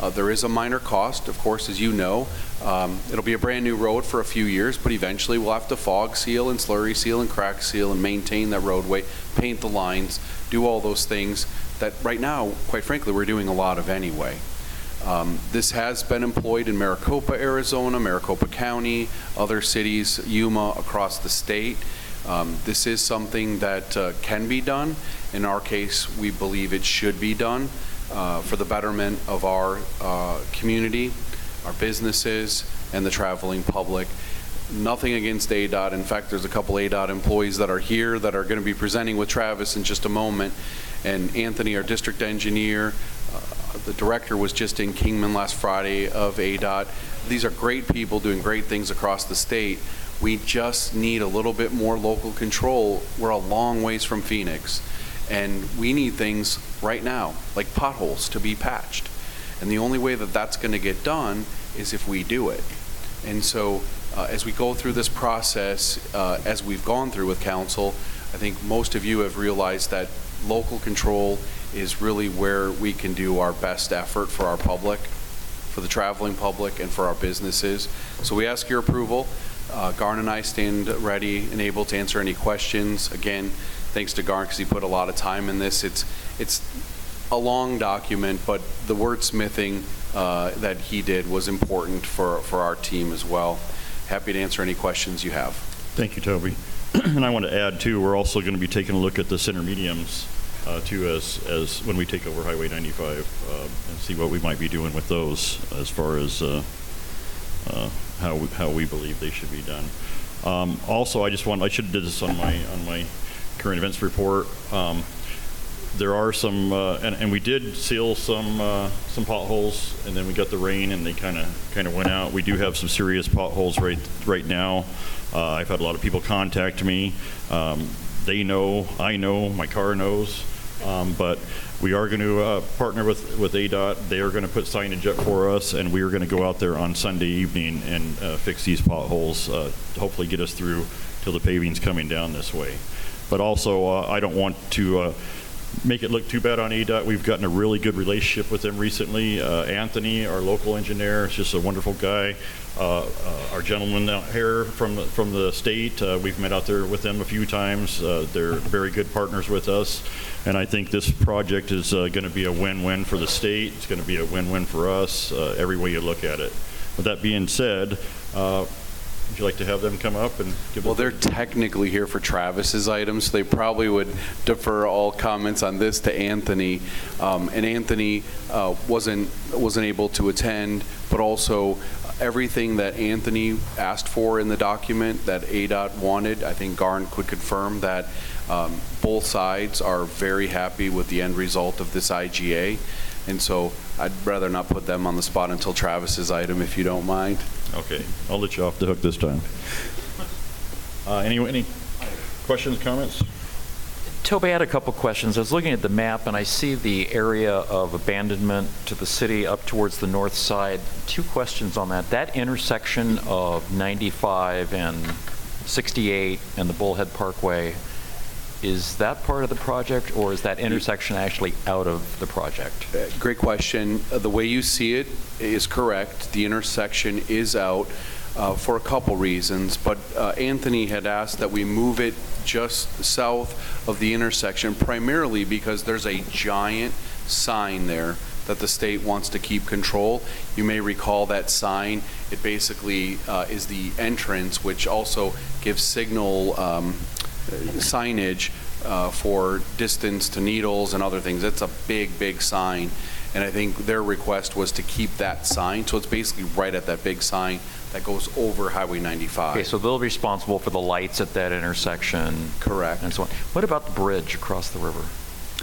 Uh, There is a minor cost, of course, as you know. Um, It'll be a brand-new road for a few years, but eventually we'll have to fog seal and slurry seal and crack seal and maintain that roadway, paint the lines, do all those things that right now, quite frankly, we're doing a lot of anyway. Um, This has been employed in Maricopa, Arizona, Maricopa County, other cities, Yuma, across the state. Um, This is something that uh, can be done. In our case, we believe it should be done uh, for the betterment of our uh, community, our businesses, and the traveling public. Nothing against ADOT. In fact, there's a couple ADOT employees that are here that are going to be presenting with Travis in just a moment. And Anthony, our district engineer, uh, the director was just in Kingman last Friday of ADOT. These are great people doing great things across the state. We just need a little bit more local control. We're a long ways from Phoenix. And we need things right now, like potholes, to be patched. And the only way that that's going to get done is if we do it. And so, uh, as we go through this process, uh, as we've gone through with council, I think most of you have realized that local control is really where we can do our best effort for our public, for the traveling public, and for our businesses. So we ask your approval. Uh, Garn and I stand ready and able to answer any questions. Again, thanks to Garn because he put a lot of time in this. It's it's a long document, but the wordsmithing uh, that he did was important for for our team as well. Happy to answer any questions you have. Thank you, Toby. And I want to add, too, we're also going to be taking a look at the center mediums, uh, too, as, as, when we take over Highway 95, uh, and see what we might be doing with those as far as uh, uh, how, we- how we believe they should be done. Um, Also, I just want, I should have did this on my, on my current events report. Um, There are some, uh, and, and we did seal some, uh, some potholes, and then we got the rain, and they kind of, kind of went out. We do have some serious potholes right, right now. Uh, I've had a lot of people contact me. Um, They know, I know, my car knows. Um, But we are going to partner with, with ADOT. They are going to put signage up for us, and we are going to go out there on Sunday evening and uh, fix these potholes, uh, hopefully get us through till the paving's coming down this way. But also, uh, I don't want to uh, make it look too bad on ADOT. We've gotten a really good relationship with them recently. Uh, Anthony, our local engineer, is just a wonderful guy. Uh, uh, Our gentleman out here from, the- from the state, uh, we've met out there with them a few times. They're very good partners with us. And I think this project is going to be a win-win for the state. It's going to be a win-win for us, every way you look at it. With that being said, would you like to have them come up and give? Well, they're technically here for Travis's items. They probably would defer all comments on this to Anthony. Um, And Anthony uh, wasn't, wasn't able to attend, but also everything that Anthony asked for in the document that ADOT wanted, I think Garn could confirm that um, both sides are very happy with the end result of this IGA. And so I'd rather not put them on the spot until Travis's item, if you don't mind. Okay, I'll let you off the hook this time. Uh, Any, any questions, comments? Toby, I had a couple questions. I was looking at the map, and I see the area of abandonment to the city up towards the north side. Two questions on that. That intersection of 95 and 68 and the Bullhead Parkway, is that part of the project, or is that intersection actually out of the project? Uh, Great question. Uh, The way you see it is correct. The intersection is out uh, for a couple reasons, but uh, Anthony had asked that we move it just south of the intersection primarily because there's a giant sign there that the state wants to keep control. You may recall that sign. It basically uh, is the entrance, which also gives signal um, signage uh, for distance to Needles and other things. It's a big, big sign. And I think their request was to keep that sign. So it's basically right at that big sign that goes over Highway 95. Okay, so they'll be responsible for the lights at that intersection? Correct. And so on. What about the bridge across the river?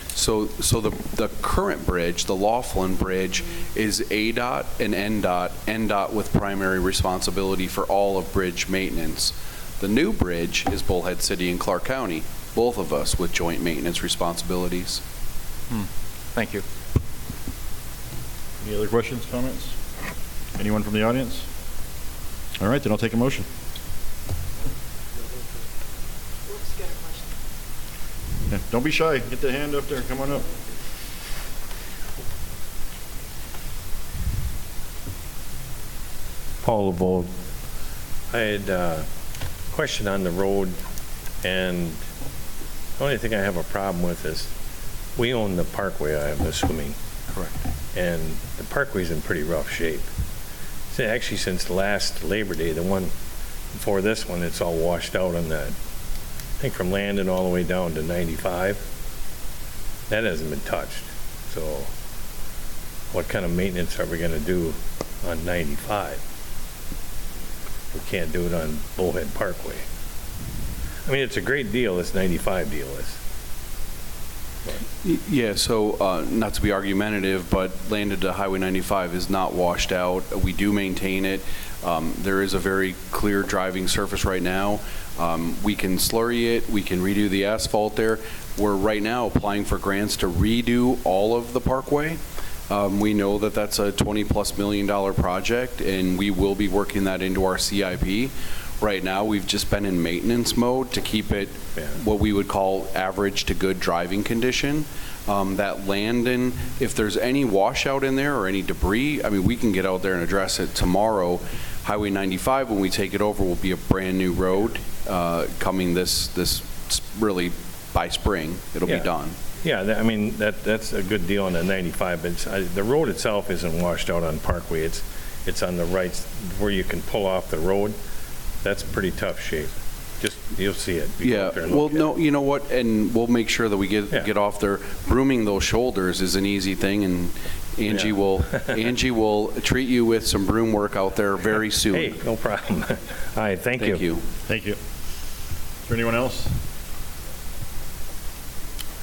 So, so the, the current bridge, the Laughlin Bridge, is ADOT and NDOT, NDOT with primary responsibility for all of bridge maintenance. The new bridge is Bullhead City and Clark County, both of us with joint maintenance responsibilities. Hmm. Thank you. Any other questions, comments? Anyone from the audience? All right, then I'll take a motion. Yeah, Don't be shy. Get the hand up there. Come on up. Paul LeVold. I had a question on the road, and the only thing I have a problem with is, we own the parkway, I'm assuming. Correct. And the parkway's in pretty rough shape. So Actually, since last Labor Day, the one before this one, it's all washed out on that, I think from Landon all the way down to 95. That hasn't been touched. So what kind of maintenance are we going to do on 95? We can't do it on Bullhead Parkway. I mean, it's a great deal, this 95 deal is. Yeah, so uh, not to be argumentative, but Landon to Highway 95 is not washed out. We do maintain it. Um, There is a very clear driving surface right now. Um, We can slurry it, we can redo the asphalt there. We're right now applying for grants to redo all of the parkway. Um, We know that that's a 20-plus million dollar project, and we will be working that into our CIP. Right now, we've just been in maintenance mode to keep it what we would call average to good driving condition. Um, That Landon, if there's any washout in there or any debris, I mean, we can get out there and address it tomorrow. Highway 95, when we take it over, will be a brand-new road uh, coming this, this, really, by spring. It'll be done. Yeah, that- I mean, that, that's a good deal on the 95, but it's, I- the road itself isn't washed out on Parkway. It's, it's on the right, where you can pull off the road. That's pretty tough shape. Just, you'll see it. You go Yeah, up there and well, look at no, you know what, and we'll make sure that we get, Yeah. get off there. Brooming those shoulders is an easy thing, and Angie Yeah. will, Angie will treat you with some broom work out there very soon. Hey, no problem. All right, thank you. Thank you. Thank you. Is there anyone else?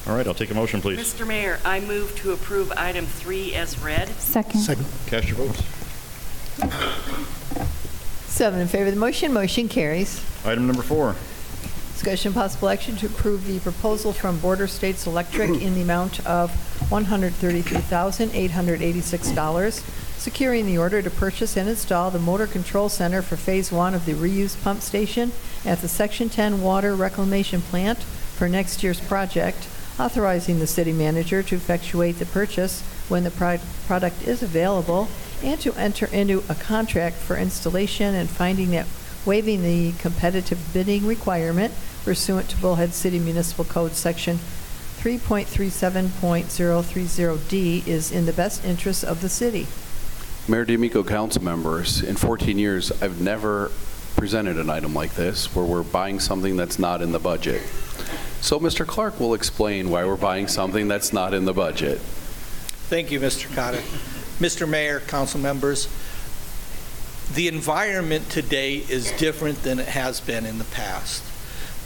All right, I'll take a motion, please. Mr. Mayor, I move to approve item three as read. Second. Second. Cast your votes. Seven in favor of the motion, motion carries. Item number four. Discussion possible action to approve the proposal from Border States Electric in the amount of $133,886, securing the order to purchase and install the motor control center for Phase 1 of the reuse pump station at the Section 10 Water Reclamation Plant for next year's project, authorizing the city manager to effectuate the purchase when the pro- product is available, and to enter into a contract for installation and finding that waiving the competitive bidding requirement pursuant to Bullhead City Municipal Code Section 3.37.030D is in the best interest of the city. Mayor D'Amico, council members, in 14 years, I've never presented an item like this where we're buying something that's not in the budget. So Mr. Clark will explain why we're buying something that's not in the budget. Thank you, Mr. Cotter. Mr. Mayor, council members, the environment today is different than it has been in the past.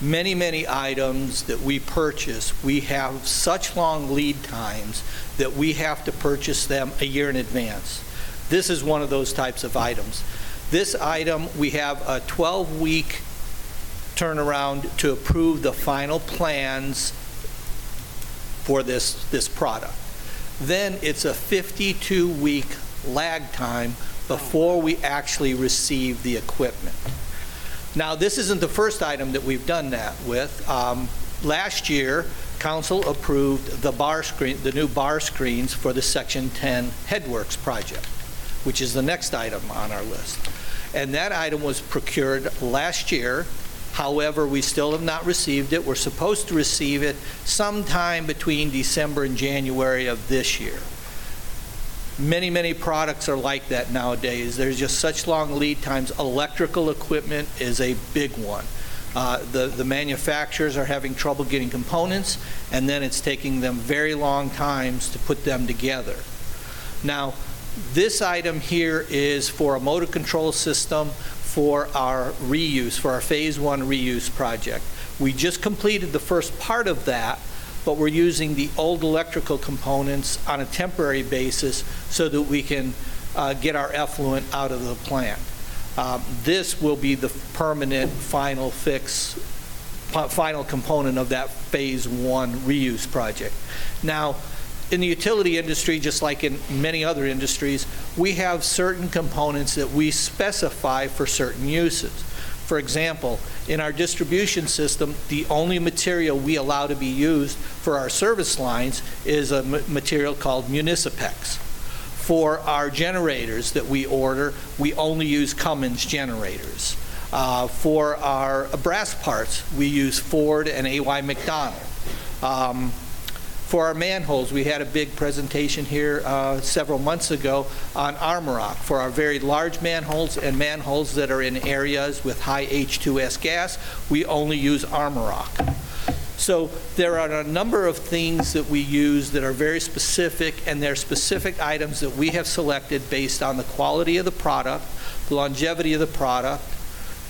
Many, many items that we purchase, we have such long lead times that we have to purchase them a year in advance. This is one of those types of items. This item, we have a 12-week turnaround to approve the final plans for this, this product. Then it's a 52-week lag time before we actually receive the equipment. Now, this isn't the first item that we've done that with. Um, Last year, council approved the bar screen, the new bar screens for the Section 10 Headworks project, which is the next item on our list. And that item was procured last year. However, we still have not received it. We're supposed to receive it sometime between December and January of this year. Many, many products are like that nowadays. There's just such long lead times. Electrical equipment is a big one. Uh, the, the manufacturers are having trouble getting components, and then it's taking them very long times to put them together. Now, this item here is for a motor control system for our reuse, for our Phase 1 reuse project. We just completed the first part of that, but we're using the old electrical components on a temporary basis so that we can uh, get our effluent out of the plant. Um, This will be the permanent final fix, final component of that Phase 1 reuse project. Now, in the utility industry, just like in many other industries, we have certain components that we specify for certain uses. For example, in our distribution system, the only material we allow to be used for our service lines is a material called Municipex. For our generators that we order, we only use Cummins generators. Uh, For our brass parts, we use Ford and AY McDonald. Um, For our manholes, we had a big presentation here uh, several months ago on Armorock. For our very large manholes and manholes that are in areas with high H2S gas, we only use Armorock. So there are a number of things that we use that are very specific, and they're specific items that we have selected based on the quality of the product, the longevity of the product,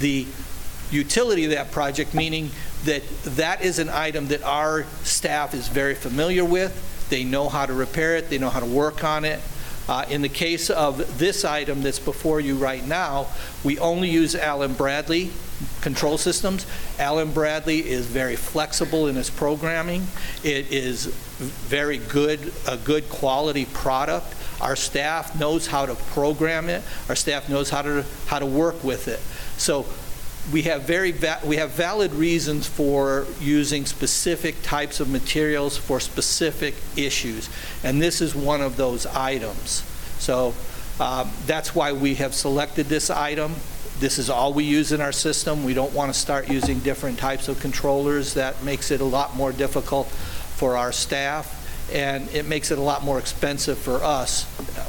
the utility of that project, meaning that that is an item that our staff is very familiar with. They know how to repair it, they know how to work on it. Uh, In the case of this item that's before you right now, we only use Allen Bradley control systems. Allen Bradley is very flexible in its programming. It is very good, a good quality product. Our staff knows how to program it. Our staff knows how to, how to work with it. So we have very, we have valid reasons for using specific types of materials for specific issues, and this is one of those items. So um, that's why we have selected this item. This is all we use in our system. We don't want to start using different types of controllers. That makes it a lot more difficult for our staff, and it makes it a lot more expensive for us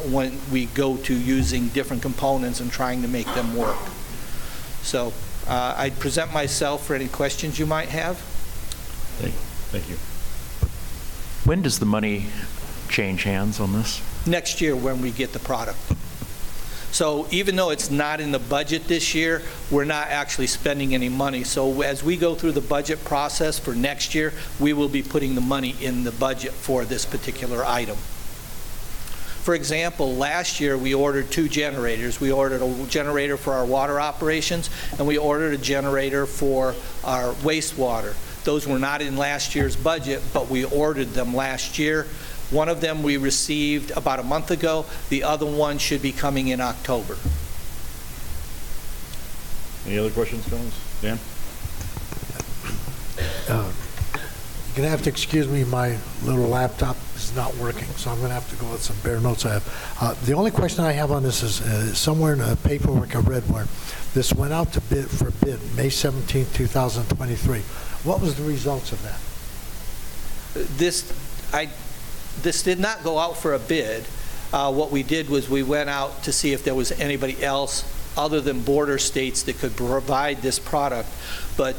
when we go to using different components and trying to make them work. So uh, I present myself for any questions you might have. Thank thank you. When does the money change hands on this? Next year when we get the product. So even though it's not in the budget this year, we're not actually spending any money. So as we go through the budget process for next year, we will be putting the money in the budget for this particular item. For example, last year, we ordered two generators. We ordered a generator for our water operations, and we ordered a generator for our wastewater. Those were not in last year's budget, but we ordered them last year. One of them we received about a month ago. The other one should be coming in October. Any other questions, comments? Dan? Uh, You're going to have to excuse me, my little laptop is not working, so I'm going to have to go with some bare notes I have. Uh, The only question I have on this is, uh, somewhere in the paperwork I read where this went out to bid, for bid, May 17, 2023. What was the results of that? This, I, this did not go out for a bid. Uh, What we did was we went out to see if there was anybody else other than border states that could provide this product. But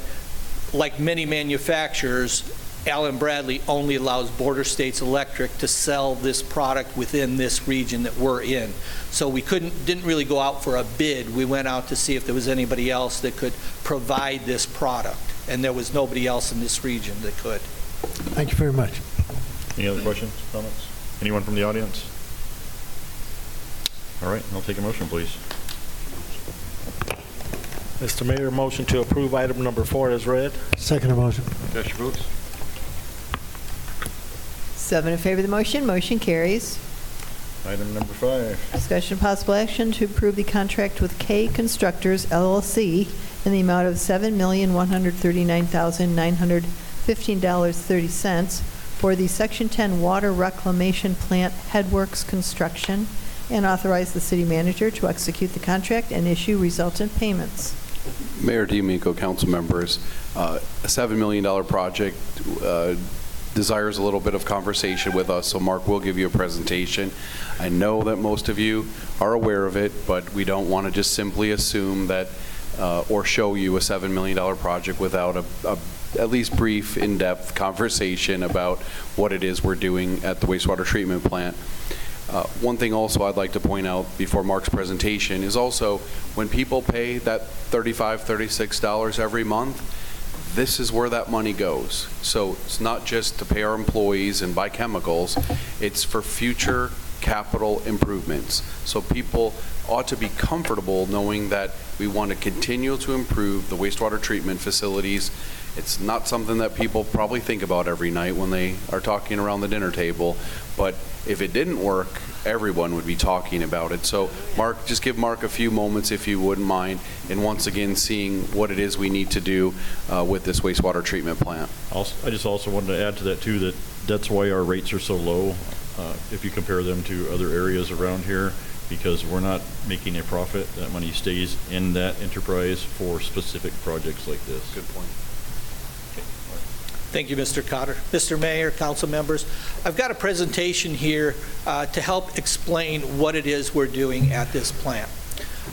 like many manufacturers, Allen Bradley only allows Border States Electric to sell this product within this region that we're in. So we couldn't, didn't really go out for a bid. We went out to see if there was anybody else that could provide this product. And there was nobody else in this region that could. Thank you very much. Any other questions, comments? Anyone from the audience? All right, I'll take a motion, please. Mr. Mayor, motion to approve item number four is read. Second motion. Cast your votes. Seven in favor of the motion, motion carries. Item number five. Discussion possible action to approve the contract with K Constructors LLC in the amount of $7,139,915.30 for the Section 10 Water Reclamation Plant Headworks construction and authorize the city manager to execute the contract and issue resultant payments. Mayor D'Amico, council members, uh, a $7 million project uh, desires a little bit of conversation with us, so Mark will give you a presentation. I know that most of you are aware of it, but we don't want to just simply assume that, uh, or show you a $7 million project without a, a at least brief, in-depth conversation about what it is we're doing at the wastewater treatment plant. Uh, One thing also I'd like to point out before Mark's presentation is also, when people pay that $35, $36 every month, this is where that money goes. So it's not just to pay our employees and buy chemicals, it's for future capital improvements. So people ought to be comfortable knowing that we want to continue to improve the wastewater treatment facilities. It's not something that people probably think about every night when they are talking around the dinner table, but if it didn't work, everyone would be talking about it. So Mark, just give Mark a few moments if you wouldn't mind, and once again, seeing what it is we need to do uh, with this wastewater treatment plant. Also, I just also wanted to add to that too, that that's why our rates are so low, uh, if you compare them to other areas around here, because we're not making a profit. That money stays in that enterprise for specific projects like this. Good point. Thank you, Mr. Cotter. Mr. Mayor, council members, I've got a presentation here uh, to help explain what it is we're doing at this plant.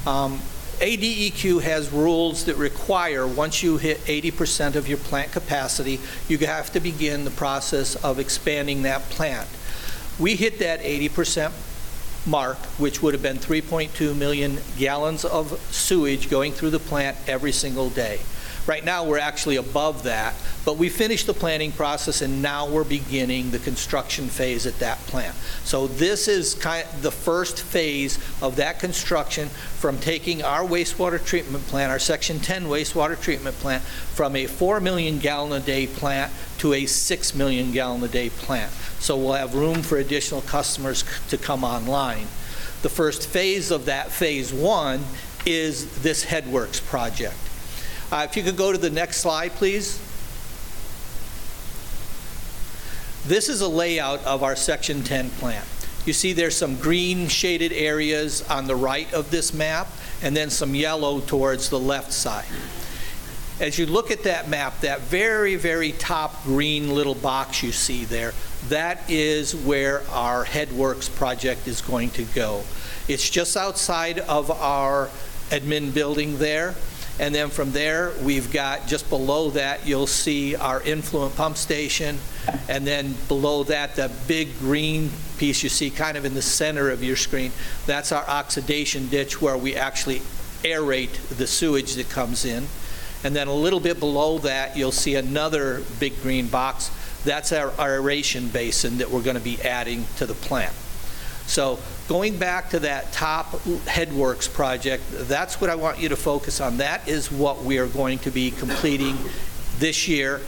Um, ADEQ has rules that require, once you hit 80% of your plant capacity, you have to begin the process of expanding that plant. We hit that 80% mark, which would have been 3.2 million gallons of sewage going through the plant every single day. Right now, we're actually above that, but we finished the planning process and now we're beginning the construction phase at that plant. So this is kind of the first phase of that construction from taking our wastewater treatment plant, our Section 10 wastewater treatment plant, from a 4 million gallon a day plant to a 6 million gallon a day plant. So we'll have room for additional customers to come online. The first phase of that, phase one, is this Headworks project. Uh, If you could go to the next slide, please. This is a layout of our Section 10 plant. You see there's some green shaded areas on the right of this map, and then some yellow towards the left side. As you look at that map, that very, very top green little box you see there, that is where our Headworks project is going to go. It's just outside of our admin building there. And then from there, we've got, just below that, you'll see our influent pump station. And then below that, the big green piece you see kind of in the center of your screen, that's our oxidation ditch where we actually aerate the sewage that comes in. And then a little bit below that, you'll see another big green box. That's our aeration basin that we're going to be adding to the plant. So going back to that top headworks project, that's what I want you to focus on. That is what we are going to be completing this year.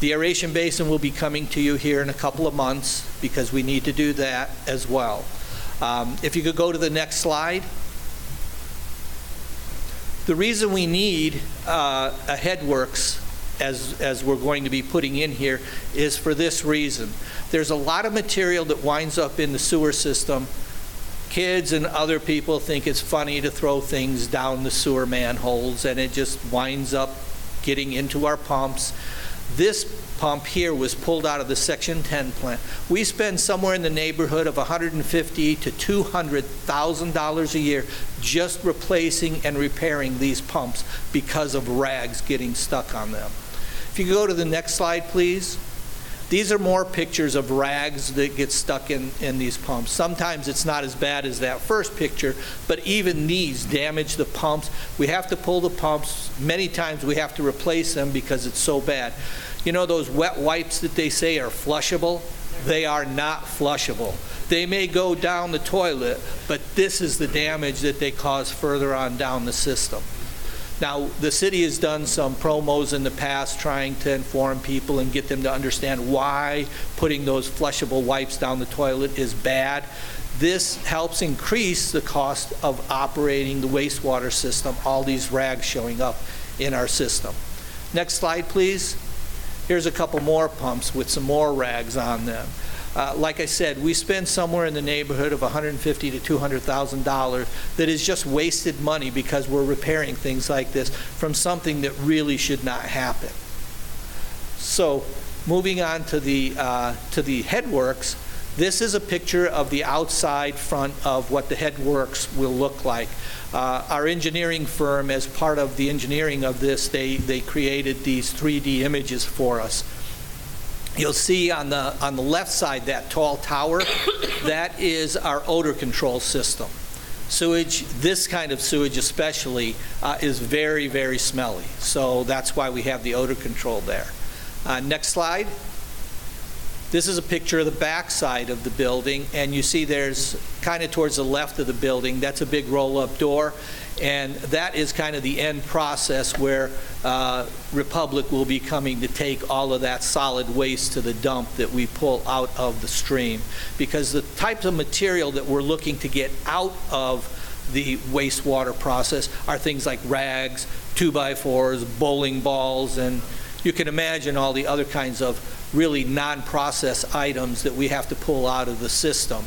The aeration basin will be coming to you here in a couple of months because we need to do that as well. Um, If you could go to the next slide. The reason we need uh, a headworks, as, as we're going to be putting in here, is for this reason. There's a lot of material that winds up in the sewer system. Kids and other people think it's funny to throw things down the sewer manholes, and it just winds up getting into our pumps. This pump here was pulled out of the Section 10 plant. We spend somewhere in the neighborhood of 150 to 200,000 dollars a year just replacing and repairing these pumps because of rags getting stuck on them. If you go to the next slide, please. These are more pictures of rags that get stuck in, in these pumps. Sometimes it's not as bad as that first picture, but even these damage the pumps. We have to pull the pumps. Many times we have to replace them because it's so bad. You know those wet wipes that they say are flushable? They are not flushable. They may go down the toilet, but this is the damage that they cause further on down the system. Now, the city has done some promos in the past trying to inform people and get them to understand why putting those flushable wipes down the toilet is bad. This helps increase the cost of operating the wastewater system, all these rags showing up in our system. Next slide, please. Here's a couple more pumps with some more rags on them. Uh, like I said, we spend somewhere in the neighborhood of 150 to 200,000 dollars that is just wasted money because we're repairing things like this from something that really should not happen. So, moving on to the uh, to the headworks, this is a picture of the outside front of what the headworks will look like. Uh, our engineering firm, as part of the engineering of this, they they created these 3D images for us. You'll see on the, on the left side, that tall tower, that is our odor control system. Sewage, this kind of sewage especially, uh, is very, very smelly. So that's why we have the odor control there. Uh, Next slide. This is a picture of the back side of the building, and you see there's, kind of towards the left of the building, that's a big roll-up door, and that is kind of the end process where uh, Republic will be coming to take all of that solid waste to the dump that we pull out of the stream. Because the types of material that we're looking to get out of the wastewater process are things like rags, two-by-fours, bowling balls, and you can imagine all the other kinds of really non-process items that we have to pull out of the system.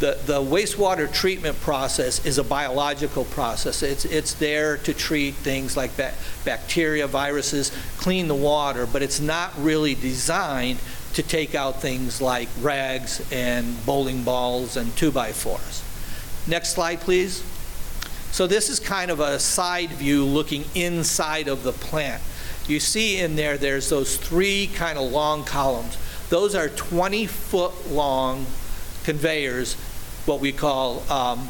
The, the wastewater treatment process is a biological process. It's, it's there to treat things like ba- bacteria, viruses, clean the water, but it's not really designed to take out things like rags and bowling balls and two-by-fours. Next slide, please. So this is kind of a side view looking inside of the plant. You see in there, there's those three kind of long columns. Those are 20-foot long conveyors, what we call um,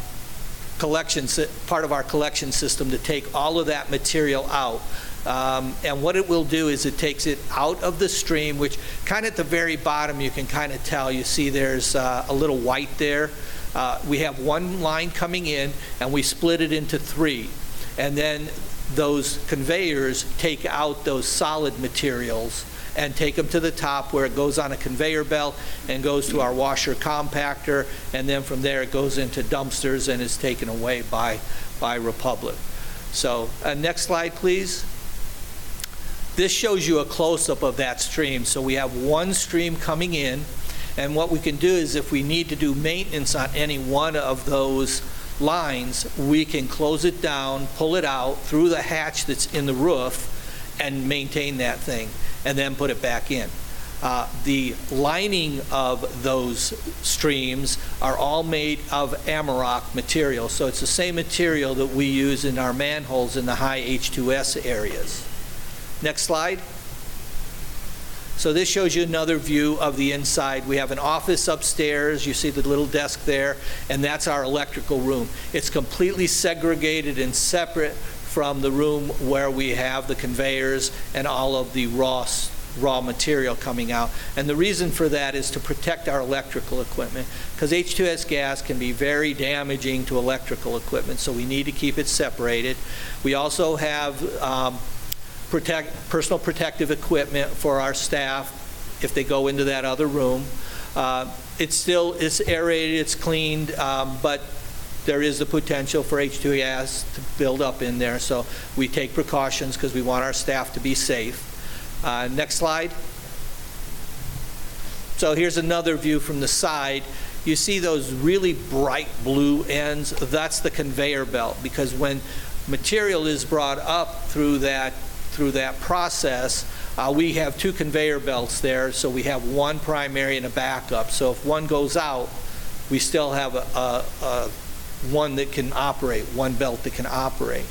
collection, sy- part of our collection system to take all of that material out. Um, and what it will do is it takes it out of the stream, which kind of at the very bottom you can kind of tell. You see there's uh, a little white there. Uh, we have one line coming in, and we split it into three. And then those conveyors take out those solid materials and take them to the top where it goes on a conveyor belt and goes to our washer compactor, and then from there it goes into dumpsters and is taken away by, by Republic. So, uh, next slide, please. This shows you a close-up of that stream. So we have one stream coming in, and what we can do is if we need to do maintenance on any one of those lines, we can close it down, pull it out through the hatch that's in the roof, and maintain that thing, and then put it back in. Uh, the lining of those streams are all made of Armorock material, so it's the same material that we use in our manholes in the high H2S areas. Next slide. So this shows you another view of the inside. We have an office upstairs. You see the little desk there, and that's our electrical room. It's completely segregated and separate from the room where we have the conveyors and all of the raw, raw material coming out. And the reason for that is to protect our electrical equipment, because H2S gas can be very damaging to electrical equipment, so we need to keep it separated. We also have um, protect, personal protective equipment for our staff if they go into that other room. Uh, It's still, it's aerated, it's cleaned, um, but there is the potential for H2S to build up in there, so we take precautions because we want our staff to be safe. Uh, Next slide. So here's another view from the side. You see those really bright blue ends? That's the conveyor belt, because when material is brought up through that, through that process, uh, we have two conveyor belts there, so we have one primary and a backup. So if one goes out, we still have a, a, a one that can operate, one belt that can operate.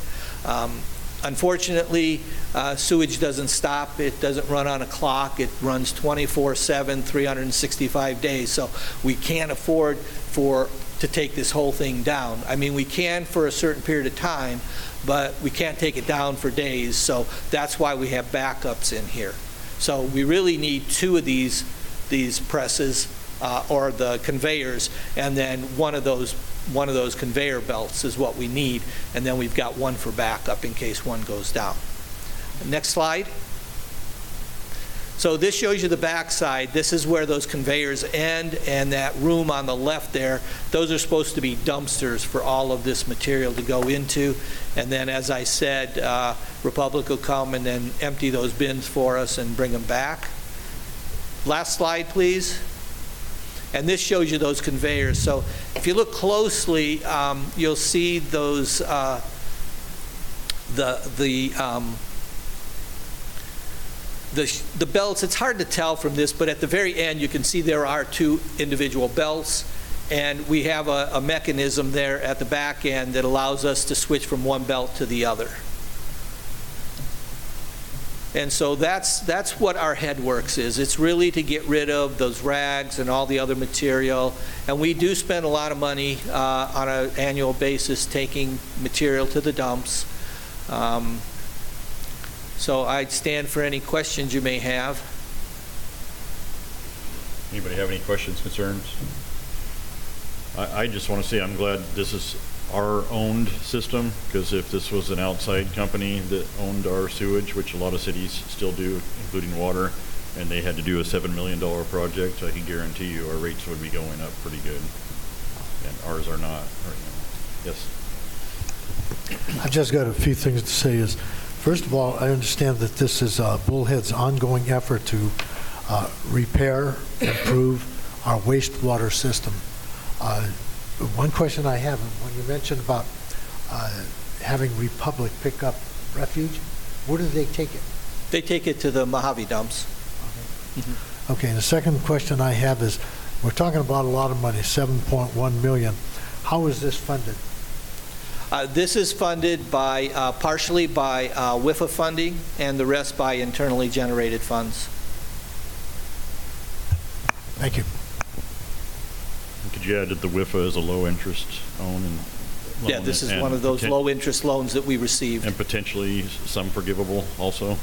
Um, Unfortunately, uh, sewage doesn't stop. It doesn't run on a clock. It runs 24/7, 365 days. So we can't afford for, to take this whole thing down. I mean, we can for a certain period of time, but we can't take it down for days. So that's why we have backups in here. So we really need two of these, these presses uh, or the conveyors, and then one of those one of those conveyor belts is what we need, and then we've got one for backup in case one goes down. Next slide. So this shows you the backside. This is where those conveyors end, and that room on the left there, those are supposed to be dumpsters for all of this material to go into. And then, as I said, uh, Republic will come and then empty those bins for us and bring them back. Last slide, please. And this shows you those conveyors. So if you look closely, um, you'll see those, uh, the, the, um, the, the belts. It's hard to tell from this, but at the very end, you can see there are two individual belts. And we have a, a mechanism there at the back end that allows us to switch from one belt to the other. And so that's, that's what our headworks is. It's really to get rid of those rags and all the other material. And we do spend a lot of money uh, on an annual basis taking material to the dumps. Um, So I'd stand for any questions you may have. Anybody have any questions, concerns? I, I just want to say I'm glad this is our owned system, because if this was an outside company that owned our sewage, which a lot of cities still do, including water, and they had to do a $7 million project, I can guarantee you our rates would be going up pretty good. And ours are not right now. Yes? I've just got a few things to say is, first of all, I understand that this is uh, Bullhead's ongoing effort to uh, repair, improve our wastewater system. Uh, One question I have, when you mentioned about uh, having Republic pick up refuge, where do they take it? They take it to the Mohave dumps. Okay, and the second question I have is, we're talking about a lot of money, 7.1 million. How is this funded? Uh, This is funded by, uh, partially by uh, WIFA funding and the rest by internally generated funds. Thank you. Could you add that the WIFA is a low-interest own and loan? Yeah, this is and one of those poten- low-interest loans that we received. And potentially some forgivable also?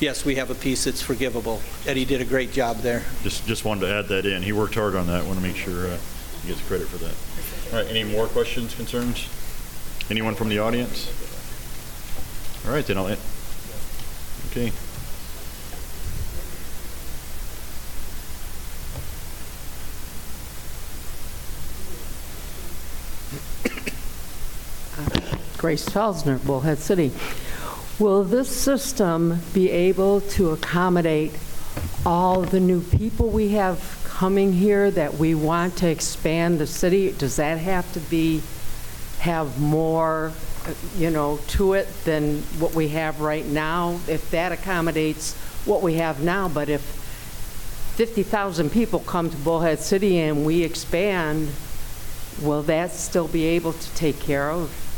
Yes, we have a piece that's forgivable. Eddie did a great job there. Just, just wanted to add that in. He worked hard on that. Want to make sure uh, he gets credit for that. All right, any more questions, concerns? Anyone from the audience? All right, then I'll, end. okay. Grace Felsner, Bullhead City. Will this system be able to accommodate all the new people we have coming here that we want to expand the city? Does that have to be, have more, you know, to it than what we have right now? If that accommodates what we have now, but if 50,000 people come to Bullhead City and we expand, will that still be able to take care of?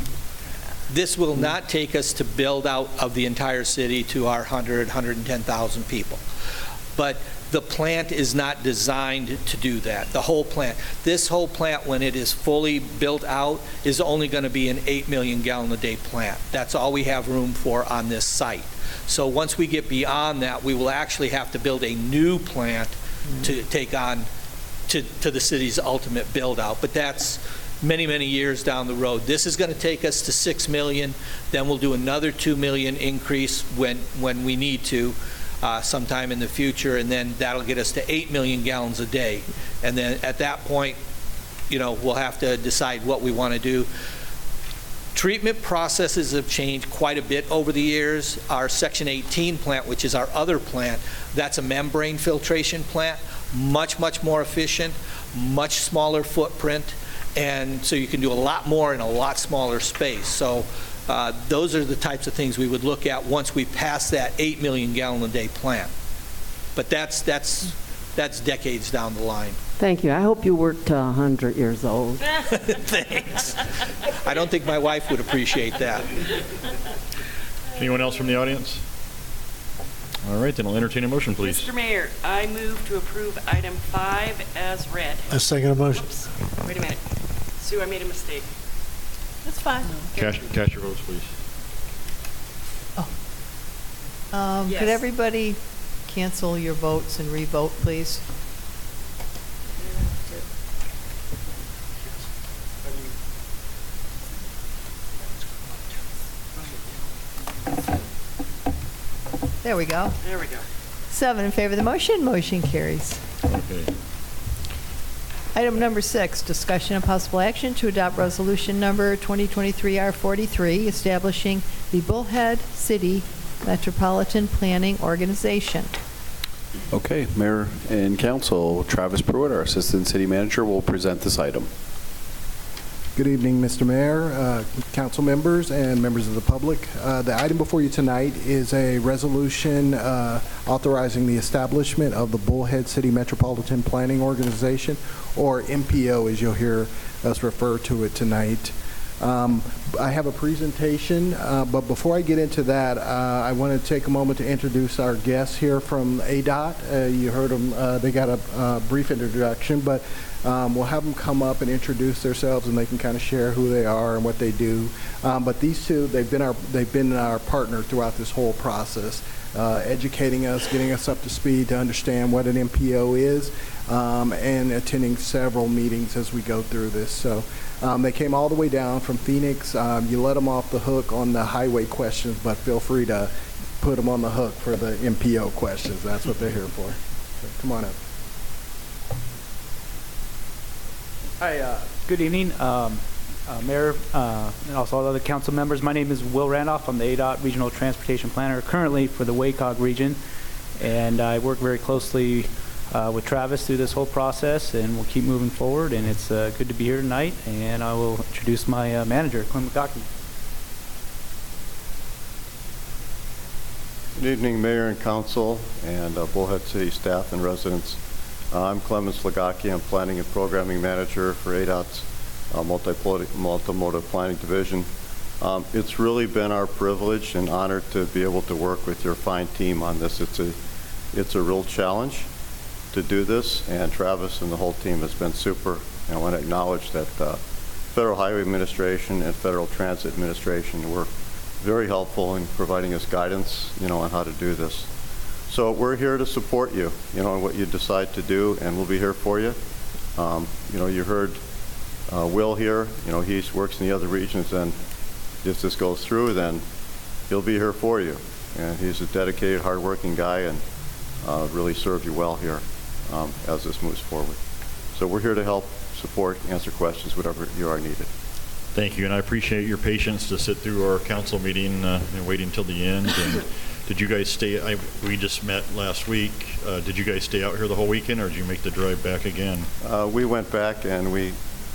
This will not take us to build out of the entire city to our 100, 110,000 people. but the plant is not designed to do that, the whole plant. This whole plant, when it is fully built out, is only going to be an 8 million gallon a day plant. That's all we have room for on this site. So once we get beyond that, we will actually have to build a new plant to mm-hmm. take on, to, to the city's ultimate build-out. But that's many, many years down the road. This is going to take us to 6 million, then we'll do another 2 million increase when, when we need to uh, sometime in the future, and then that'll get us to 8 million gallons a day. And then at that point, you know, we'll have to decide what we want to do. Treatment processes have changed quite a bit over the years. Our Section 18 plant, which is our other plant, that's a membrane filtration plant, much, much more efficient, much smaller footprint, and so you can do a lot more in a lot smaller space. So uh, those are the types of things we would look at once we pass that 8 million gallon a day plant. But that's, that's, that's decades down the line. Thank you. I hope you work to 100 years old. Thanks. I don't think my wife would appreciate that. Anyone else from the audience? All right, then I'll entertain a motion, please. Mr. Mayor, I move to approve item five as read. A second motion. Oops, wait a minute. Sue, I made a mistake. That's fine. Cast, cast your votes, please. Um, Yes. Could everybody cancel your votes and re-vote, please? There we go. There we go. Seven in favor of the motion, motion carries. Okay. Item number six, discussion and possible action to adopt resolution number 2023-R43, establishing the Bullhead City Metropolitan Planning Organization. Okay, Mayor and Council, Travis Pruitt, our Assistant City Manager, will present this item. Good evening, Mr. Mayor, uh, council members, and members of the public. Uh, The item before you tonight is a resolution uh, authorizing the establishment of the Bullhead City Metropolitan Planning Organization, or MPO, as you'll hear us refer to it tonight. Um, I have a presentation, uh, but before I get into that, uh, I want to take a moment to introduce our guests here from ADOT. Uh, You heard them, uh, they got a uh, brief introduction, but um, We'll have them come up and introduce themselves, and they can kind of share who they are and what they do. Um, But these two, they've been our, they've been our partner throughout this whole process, uh, educating us, getting us up to speed to understand what an MPO is, um, and attending several meetings as we go through this. So um, they came all the way down from Phoenix. Um, You let them off the hook on the highway questions, but feel free to put them on the hook for the MPO questions. That's what they're here for. So Come on up. Hi, uh, good evening, um, uh, Mayor, uh, and also all other council members. My name is Will Randolph. I'm the ADOT Regional Transportation Planner currently for the WACOG region, and I work very closely uh, with Travis through this whole process, and we'll keep moving forward, and it's uh, good to be here tonight, and I will introduce my uh, manager, Clint Ligocki. Good evening, Mayor and Council, and Bullhead City staff and residents. Uh, I'm Clemenc Ligocki. I'm Planning and Programming Manager for ADOT's uh, Multimodal Planning Division. Um, It's really been our privilege and honor to be able to work with your fine team on this. It's a, it's a real challenge to do this, and Travis and the whole team has been super. And I want to acknowledge that uh, Federal Highway Administration and Federal Transit Administration were very helpful in providing us guidance, you know, on how to do this. So we're here to support you, you know, in what you decide to do, and we'll be here for you. Um, You know, you heard uh, Will here, you know, he works in the other regions, and if this goes through, then he'll be here for you. And he's a dedicated, hardworking guy, and uh, really serve you well here um, as this moves forward. So we're here to help, support, answer questions, whatever you are needed. Thank you, and I appreciate your patience to sit through our council meeting uh, and waiting until the end. And did you guys stay, I- we just met last week, Uh, did you guys stay out here the whole weekend, or did you make the drive back again? Uh, We went back and we,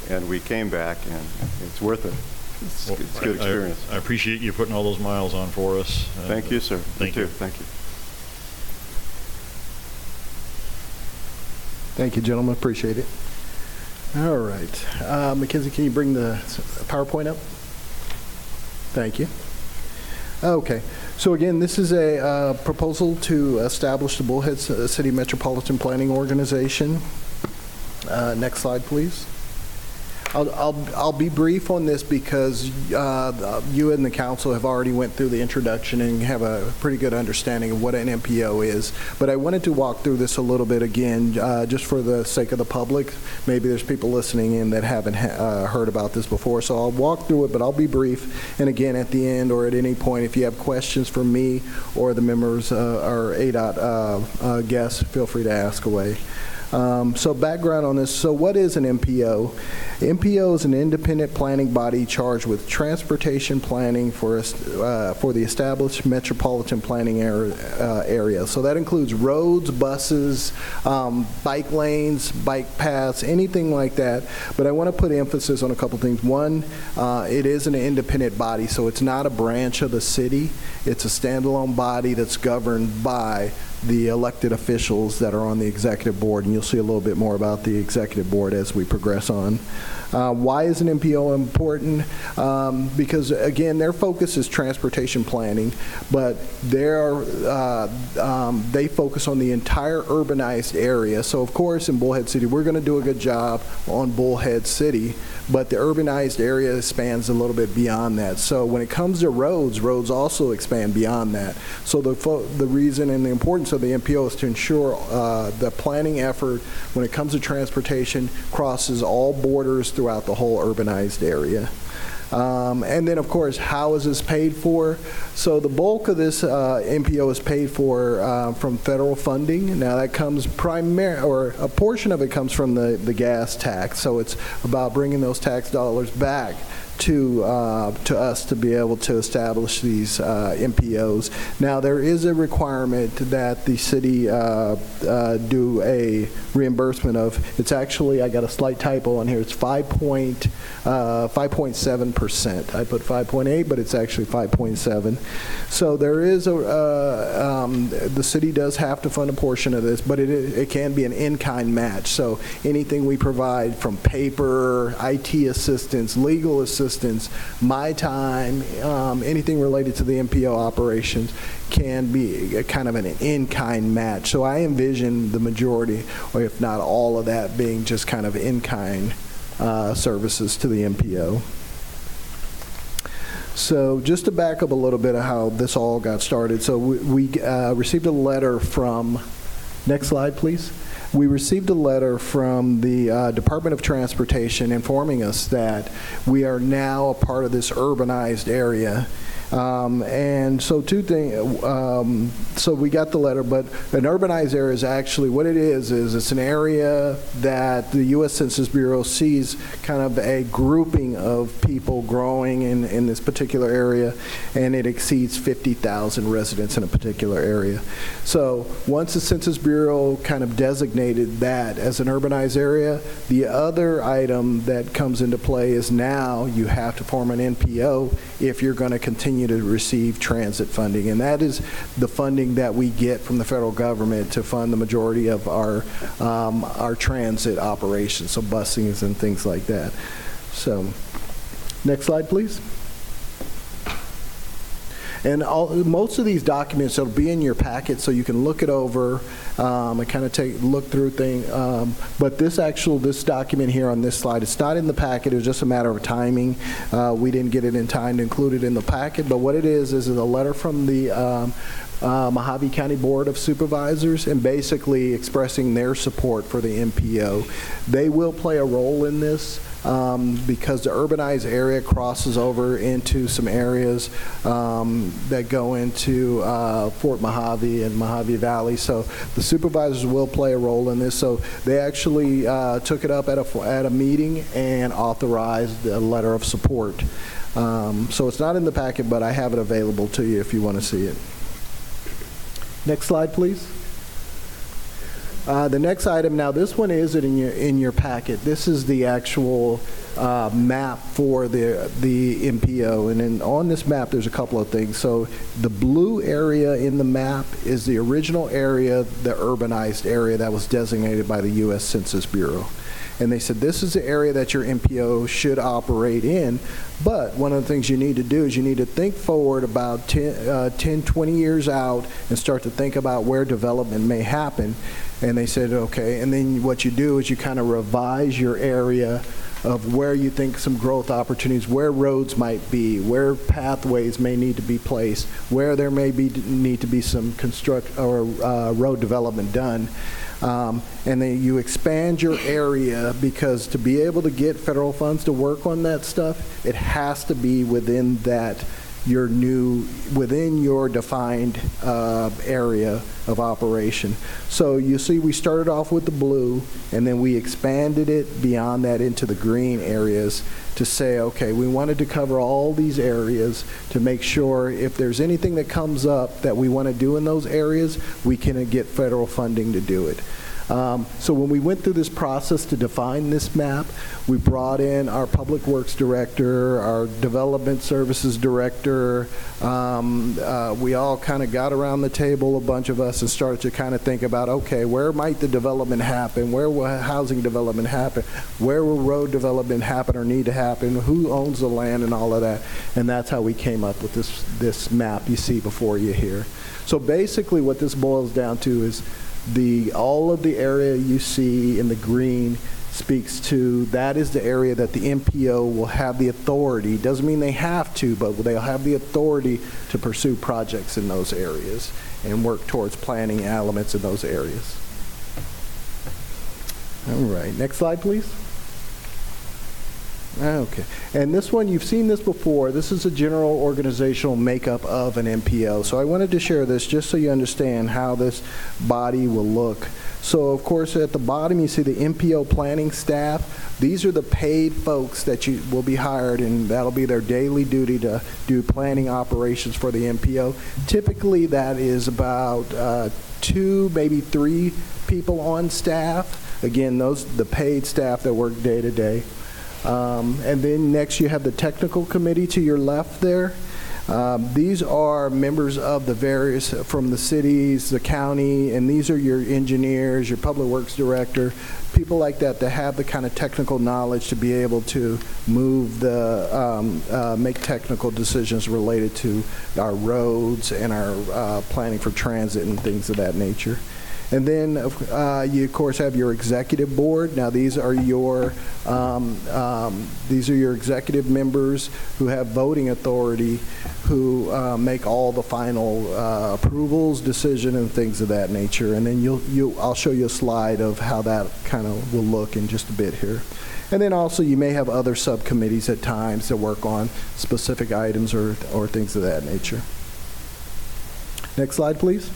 and we came back, and it's worth it. It's Well, it's a good I- I- experience. I appreciate you putting all those miles on for us. Thank you, sir. Thank too. you. Thank you. Thank you, gentlemen, appreciate it. All right. Uh, Mackenzie, can you bring the PowerPoint up? Thank you. Okay. So again, this is a uh, proposal to establish the Bullhead City Metropolitan Planning Organization. Uh, Next slide, please. I'll, I'll, I'll be brief on this because uh, you and the council have already went through the introduction and have a pretty good understanding of what an MPO is. But I wanted to walk through this a little bit again, uh, just for the sake of the public. Maybe there's people listening in that haven't ha- uh, heard about this before. So I'll walk through it, but I'll be brief. And again, at the end or at any point, if you have questions for me or the members uh, or ADOT uh, uh, guests, feel free to ask away. Um, So background on this, so what is an MPO? MPO is an independent planning body charged with transportation planning for, uh, for the established metropolitan planning ar- uh, area. So that includes roads, buses, um, bike lanes, bike paths, anything like that. But I want to put emphasis on a couple things. One, uh, it is an independent body, so it's not a branch of the city. It's a standalone body that's governed by the elected officials that are on the executive board, and you'll see a little bit more about the executive board as we progress on. Uh, Why is an MPO important? Um, Because, again, their focus is transportation planning, but they're, uh, um, they focus on the entire urbanized area. So, of course, in Bullhead City, we're going to do a good job on Bullhead City, but the urbanized area spans a little bit beyond that. So when it comes to roads, roads also expand beyond that. So the, the reason and the importance of the MPO is to ensure uh, the planning effort, when it comes to transportation, crosses all borders throughout the whole urbanized area. Um, And then, of course, how is this paid for? So the bulk of this uh, MPO is paid for uh, from federal funding. Now, that comes primary, or a portion of it comes from the, the gas tax. So it's about bringing those tax dollars back to, uh, to us to be able to establish these uh, MPOs. Now, there is a requirement that the city uh, uh, do a reimbursement of, it's actually, I got a slight typo on here, it's 5 point, uh, 5.7%. I put 5.8, but it's actually 5.7. So there is a, uh, um, the city does have to fund a portion of this, but it, it can be an in-kind match. So anything we provide from paper, IT assistance, legal assistance, my time, um, anything related to the MPO operations can be a kind of an in-kind match. So I envision the majority, or if not all of that, being just kind of in-kind uh, services to the MPO. So just to back up a little bit of how this all got started. So we, we uh, received a letter from, next slide, please. We received a letter from the uh, Department of Transportation informing us that we are now a part of this urbanized area. Um, and so two things, um, so we got the letter, but an urbanized area is actually, what it is, is it's an area that the U.S. Census Bureau sees kind of a grouping of people growing in, in this particular area, and it exceeds 50,000 residents in a particular area. So once the Census Bureau kind of designated that as an urbanized area, the other item that comes into play is now you have to form an MPO if you're going to continue to receive transit funding. And that is the funding that we get from the federal government to fund the majority of our, um, our transit operations, so busings and things like that. So, next slide, please. And all, most of these documents will be in your packet, so you can look it over um, and kind of take look through thing. Um, but this actual this document here on this slide, it's not in the packet. It was just a matter of timing. Uh, we didn't get it in time to include it in the packet. But what it is is a letter from the um, uh, Mohave County Board of Supervisors and basically expressing their support for the MPO. They will play a role in this um, because the urbanized area crosses over into some areas um, that go into uh, Fort Mohave and Mohave Valley. So the supervisors will play a role in this. So they actually uh, took it up at a, at a meeting and authorized a letter of support. Um, so it's not in the packet, but I have it available to you if you want to see it. Next slide, please. Uh, The next item, now this one is in your, in your packet. This is the actual uh, map for the, the MPO. And then on this map, there's a couple of things. So the blue area in the map is the original area, the urbanized area that was designated by the U.S. Census Bureau. And they said, this is the area that your MPO should operate in. But one of the things you need to do is you need to think forward about 10, uh, 10 20 years out and start to think about where development may happen. And they said, okay. And then what you do is you kind of revise your area of where you think some growth opportunities, where roads might be, where pathways may need to be placed, where there may be need to be some construct or uh, road development done. Um, and then you expand your area because to be able to get federal funds to work on that stuff, it has to be within that your new within your defined uh, area of operation. So you see, we started off with the blue, and then we expanded it beyond that into the green areas to say, okay, we wanted to cover all these areas to make sure if there's anything that comes up that we want to do in those areas, we can get federal funding to do it. Um, so when we went through this process to define this map, we brought in our public works director, our development services director. Um, uh, we all kind of got around the table, a bunch of us, and started to kind of think about, okay, where might the development happen? Where will housing development happen? Where will road development happen or need to happen? Who owns the land and all of that? And that's how we came up with this this map you see before you here. So basically, what this boils down to is the all of the area you see in the green speaks to that is the area that the MPO will have the authority. Doesn't mean they have to, but they'll have the authority to pursue projects in those areas and work towards planning elements in those areas. All right, next slide, please. Okay. And this one, you've seen this before. This is a general organizational makeup of an MPO. So I wanted to share this just so you understand how this body will look. So, of course, at the bottom, you see the MPO planning staff. These are the paid folks that you will be hired, and that'll be their daily duty to do planning operations for the MPO. Typically, that is about uh, two, maybe three people on staff. Again, those the paid staff that work day to day. Um, and then next you have the technical committee to your left there. Um, these are members of the various, from the cities, the county, and these are your engineers, your public works director, people like that that have the kind of technical knowledge to be able to move the, um, uh, make technical decisions related to our roads and our uh, planning for transit and things of that nature. And then, uh, you of course have your executive board. Now, these are your um, um, these are your executive members who have voting authority, who uh, make all the final uh, approvals, decision, and things of that nature. And then you'll you I'll show you a slide of how that kind of will look in just a bit here. And then also you may have other subcommittees at times that work on specific items or or things of that nature. Next slide, please.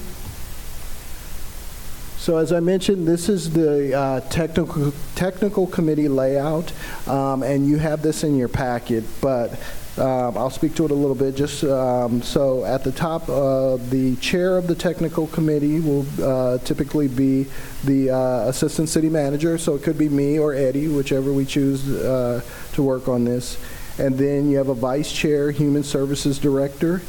So as I mentioned, this is the uh, technical technical committee layout, um, and you have this in your packet. But um, I'll speak to it a little bit. Just um, so at the top, uh, the chair of the technical committee will uh, typically be the uh, assistant city manager. So it could be me or Eddie, whichever we choose uh, to work on this. And then you have a vice chair, human services director.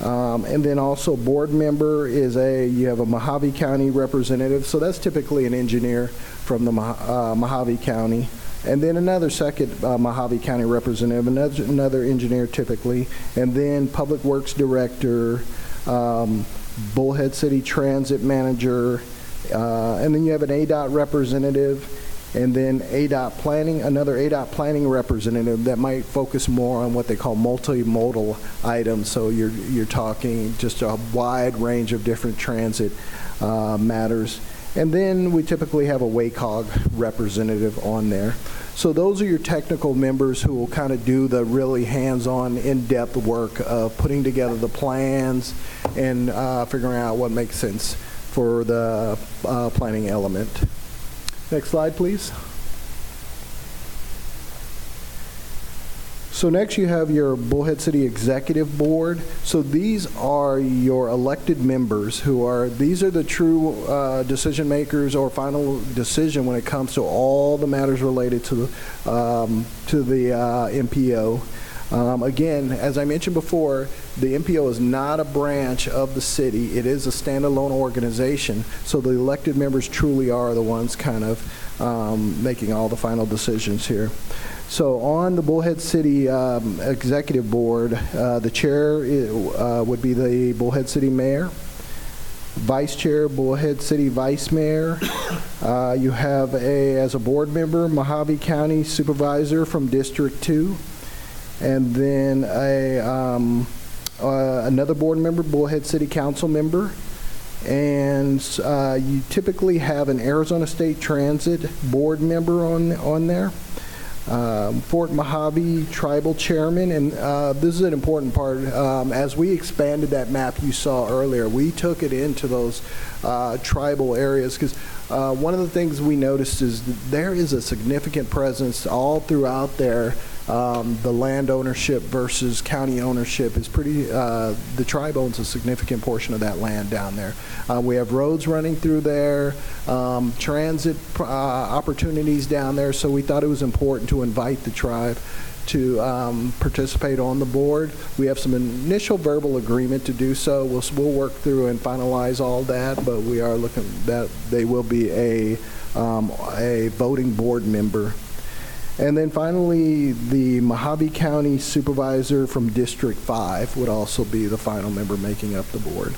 Um, and then also board member is a, you have a Mohave County representative, so that's typically an engineer from the uh, Mohave County. And then another second uh, Mohave County representative, another, another engineer typically, and then public works director, um, Bullhead City Transit manager, uh, and then you have an ADOT representative, and then ADOT planning, another ADOT planning representative that might focus more on what they call multimodal items. So you're you're talking just a wide range of different transit uh, matters. And then we typically have a WACOG representative on there. So those are your technical members who will kind of do the really hands-on, in-depth work of putting together the plans and uh, figuring out what makes sense for the uh, planning element. Next slide, please. So next you have your Bullhead City Executive Board. So these are your elected members who are, these are the true uh, decision makers or final decision when it comes to all the matters related to the, um, to the uh, MPO. Um, Again, as I mentioned before, the MPO is not a branch of the city. It is a standalone organization, so the elected members truly are the ones kind of um, making all the final decisions here. So on the Bullhead City um, Executive Board, uh, the chair uh, would be the Bullhead City Mayor. Vice Chair, Bullhead City Vice Mayor. Uh, You have a, as a board member, Mohave County Supervisor from District 2. And then a, um, uh, another board member, Bullhead City Council member. And uh, you typically have an Arizona State Transit board member on, on there. Um, Fort Mojave Tribal Chairman, and uh, this is an important part. Um, as we expanded that map you saw earlier, we took it into those uh, tribal areas because uh, one of the things we noticed is there is a significant presence all throughout there. Um, the land ownership versus county ownership is pretty, uh, the tribe owns a significant portion of that land down there. Uh, we have roads running through there, um, transit uh, opportunities down there, so we thought it was important to invite the tribe to um, participate on the board. We have some initial verbal agreement to do so. We'll, we'll work through and finalize all that, but we are looking that they will be a, um, a voting board member. And then finally, the Mohave County Supervisor from District 5 would also be the final member making up the board.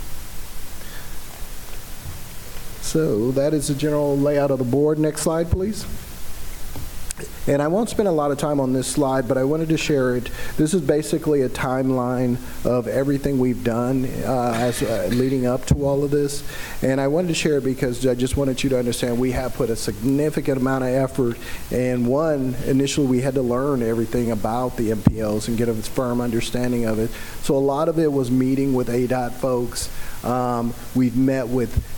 So that is the general layout of the board. Next slide, please. And I won't spend a lot of time on this slide, but I wanted to share it. This is basically a timeline of everything we've done uh, as uh, leading up to all of this. And I wanted to share it because I just wanted you to understand we have put a significant amount of effort. And one, initially we had to learn everything about the MPOs and get a firm understanding of it. So a lot of it was meeting with ADOT folks. Um, we've met with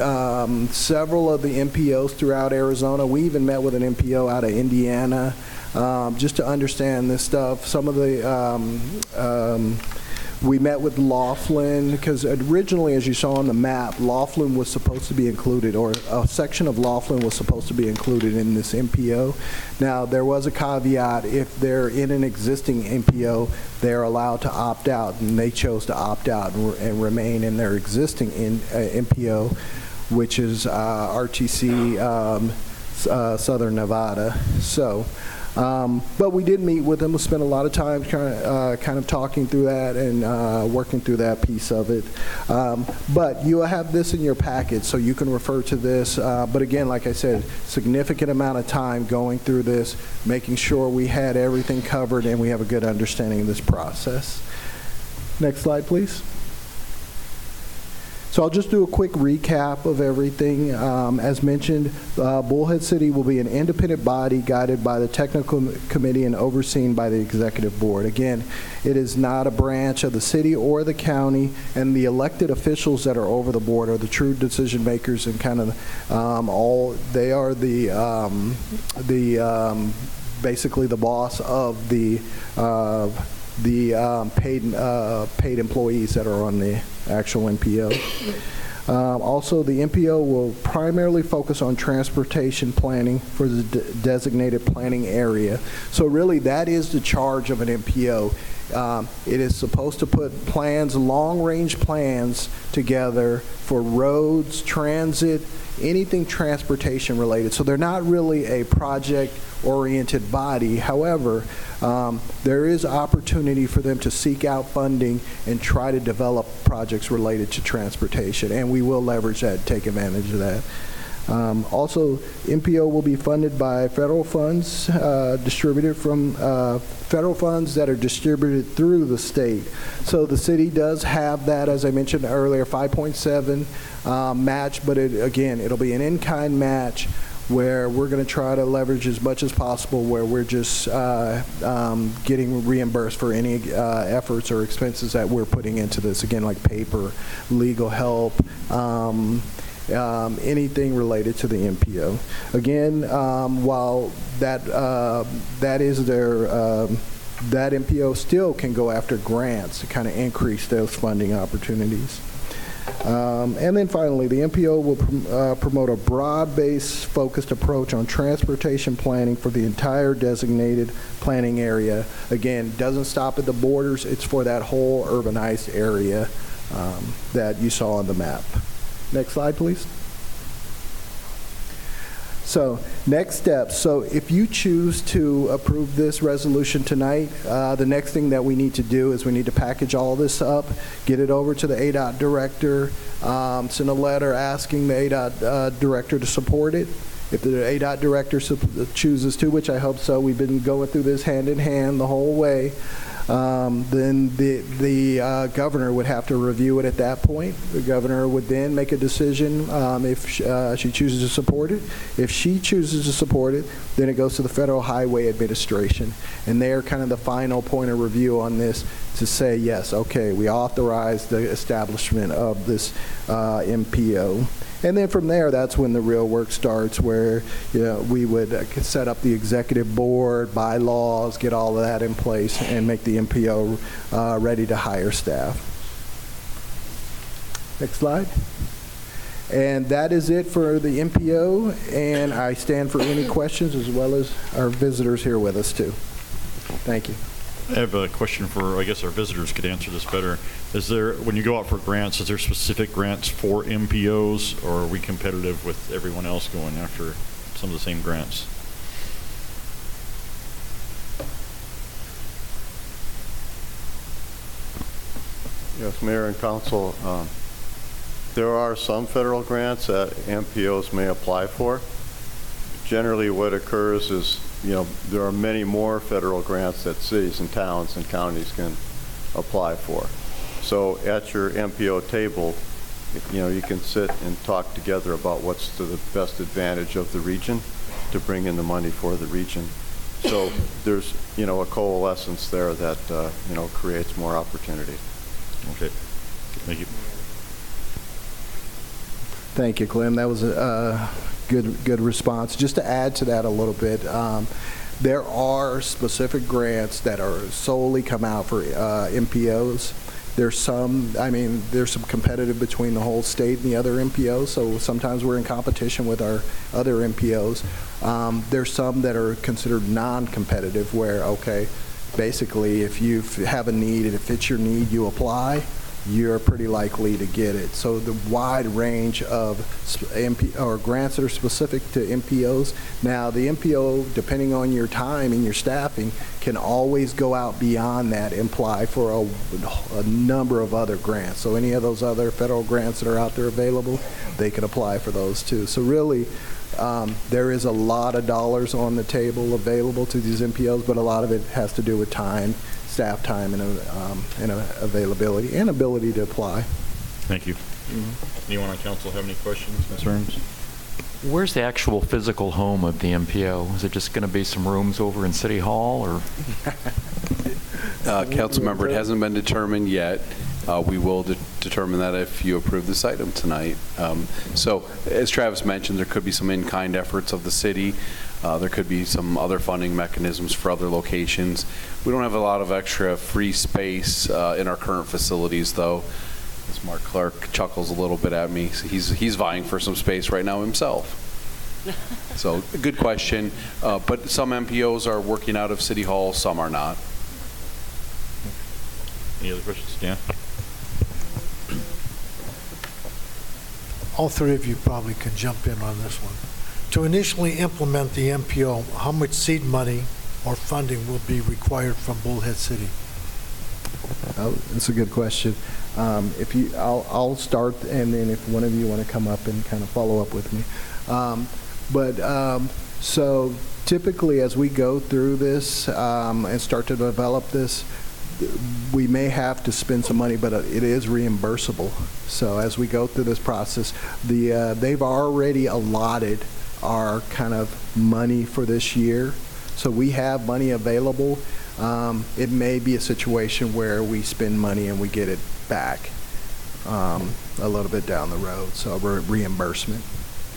um, several of the MPOs throughout Arizona. We even met with an MPO out of Indiana um, just to understand this stuff. Some of the um, um, we met with Laughlin because originally, as you saw on the map, Laughlin was supposed to be included, or a section of Laughlin was supposed to be included in this MPO. Now, there was a caveat if they're in an existing MPO, they're allowed to opt out, and they chose to opt out and, and remain in their existing in, uh, MPO, which is uh, RTC um, uh, Southern Nevada. So. Um, but we did meet with them. We spent a lot of time kind of, uh, kind of talking through that and uh, working through that piece of it. Um, but you will have this in your packet, so you can refer to this. Uh, but again, like I said, significant amount of time going through this, making sure we had everything covered and we have a good understanding of this process. Next slide, please. So I'll just do a quick recap of everything. Um, as mentioned, uh, Bullhead City will be an independent body guided by the technical committee and overseen by the executive board. Again, it is not a branch of the city or the county, and the elected officials that are over the board are the true decision makers and kind of um, all. They are the um, the um, basically the boss of the. Uh, the um, paid uh, paid employees that are on the actual MPO. Um, also, the MPO will primarily focus on transportation planning for the de designated planning area. So really, that is the charge of an MPO. Um, it is supposed to put plans, long-range plans together for roads, transit, anything transportation related. So they're not really a project-oriented body. However, um, there is opportunity for them to seek out funding and try to develop projects related to transportation, and we will leverage that, take advantage of that. Um, also, MPO will be funded by federal funds uh, distributed from uh, federal funds that are distributed through the state. So the city does have that, as I mentioned earlier, 5.7 uh, match, but it, again, it'll be an in-kind match where we're going to try to leverage as much as possible where we're just uh, um, getting reimbursed for any uh, efforts or expenses that we're putting into this. Again, like paper, legal help, um, um, anything related to the MPO. Again, um, while that uh, that is their um, that MPO still can go after grants to kind of increase those funding opportunities. Um, And then finally, the MPO will uh, promote a broad-based focused approach on transportation planning for the entire designated planning area. Again, doesn't stop at the borders, it's for that whole urbanized area um, that you saw on the map. Next slide, please. So, next steps. So, if you choose to approve this resolution tonight, uh, the next thing that we need to do is we need to package all this up, get it over to the ADOT director, um, send a letter asking the ADOT uh, director to support it. If the ADOT director chooses to, which I hope so, we've been going through this hand in hand the whole way. Um, then the the uh, governor would have to review it at that point. The governor would then make a decision um, if uh, she chooses to support it. If she chooses to support it, then it goes to the Federal Highway Administration, and they're kind of the final point of review on this to say yes, okay, we authorize the establishment of this uh, MPO. And then from there, that's when the real work starts, where you know, we would uh, set up the executive board, bylaws, get all of that in place, and make the MPO uh, ready to hire staff. Next slide. And that is it for the MPO, and I stand for any questions as well as our visitors here with us too. Thank you. I have a question for, I guess our visitors could answer this better. Is there, when you go out for grants, is there specific grants for MPOs, or are we competitive with everyone else going after some of the same grants? Yes, Mayor and Council, um, there are some federal grants that MPOs may apply for. Generally, what occurs is, you know, there are many more federal grants that cities and towns and counties can apply for. So at your MPO table, you know, you can sit and talk together about what's to the best advantage of the region to bring in the money for the region. So there's, you know, a coalescence there that, uh, you know, creates more opportunity. Okay. Thank you. Thank you, Clem. That was a uh, good good response. Just to add to that a little bit, um, there are specific grants that are solely come out for uh, MPOs. There's some, I mean, there's some competitive between the whole state and the other MPOs, so sometimes we're in competition with our other MPOs. Um, there's some that are considered non-competitive where, okay, basically if you have a need and it fits your need, you apply, you're pretty likely to get it. So the wide range of MP, or grants that are specific to MPOs. Now, the MPO, depending on your time and your staffing, can always go out beyond that and apply for a, a number of other grants. So any of those other federal grants that are out there available, they can apply for those too. So really, um, there is a lot of dollars on the table available to these MPOs, but a lot of it has to do with time, staff time, and, um, and availability and ability to apply. Thank you. Anyone on council have any questions, concerns? Where's the actual physical home of the MPO? Is it just going to be some rooms over in City Hall, or? Uh, Councilmember, it hasn't been determined yet. Uh, We will de- determine that if you approve this item tonight. Um, So, as Travis mentioned, there could be some in-kind efforts of the city. Uh, There could be some other funding mechanisms for other locations. We don't have a lot of extra free space uh, in our current facilities, though. As Mark Clark chuckles a little bit at me, he's he's vying for some space right now himself. So, good question. Uh, But some MPOs are working out of City Hall, some are not. Any other questions? Dan? All three of you probably can jump in on this one. To initially implement the MPO, how much seed money or funding will be required from Bullhead City? Oh, that's a good question. Um, if you, I'll, I'll start, and then if one of you want to come up and kind of follow up with me. Um, but um, so typically, as we go through this um, and start to develop this, we may have to spend some money, but it is reimbursable. So as we go through this process, the uh, they've already allotted our kind of money for this year. So we have money available. Um, it may be a situation where we spend money and we get it back um, a little bit down the road, so re- reimbursement.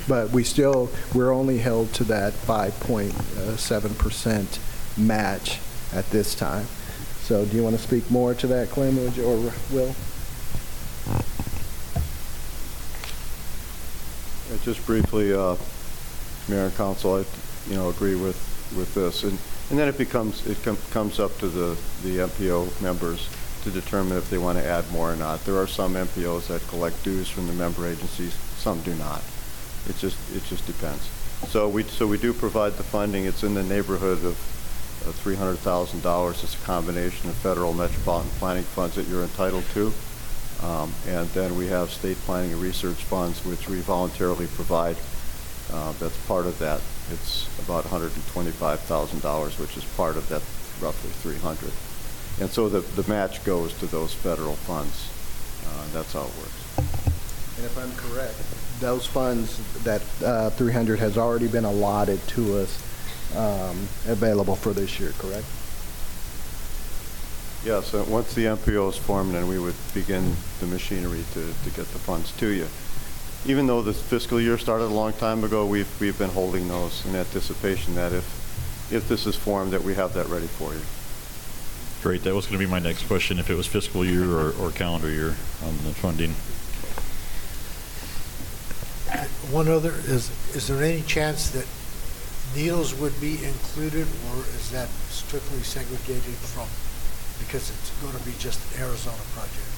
But we still, we're only held to that 5.7% match at this time. So do you want to speak more to that, Clem, you- or Will? Uh, Just briefly, uh, Mayor and Council, I, you know, agree with, with this. And, and then it becomes, it com- comes up to the, the MPO members to determine if they want to add more or not. There are some MPOs that collect dues from the member agencies, some do not. It just, it just depends. So we, so we do provide the funding. It's in the neighborhood of uh, $300,000. It's a combination of federal metropolitan planning funds that you're entitled to. Um, And then we have state planning and research funds, which we voluntarily provide. Uh, That's part of that. It's about $125,000, which is part of that roughly 300. And so the, the match goes to those federal funds. Uh, That's how it works. And if I'm correct, those funds, that uh, 300 has already been allotted to us, um, available for this year, correct? Yes, uh, once the MPO is formed, then we would begin the machinery to, to get the funds to you. Even though the fiscal year started a long time ago, we've, we've been holding those in anticipation that if, if this is formed, that we have that ready for you. Great, that was going to be my next question, if it was fiscal year or, or calendar year on the funding. One other, is, is there any chance that Needles would be included, or is that strictly segregated from, because it's going to be just an Arizona project?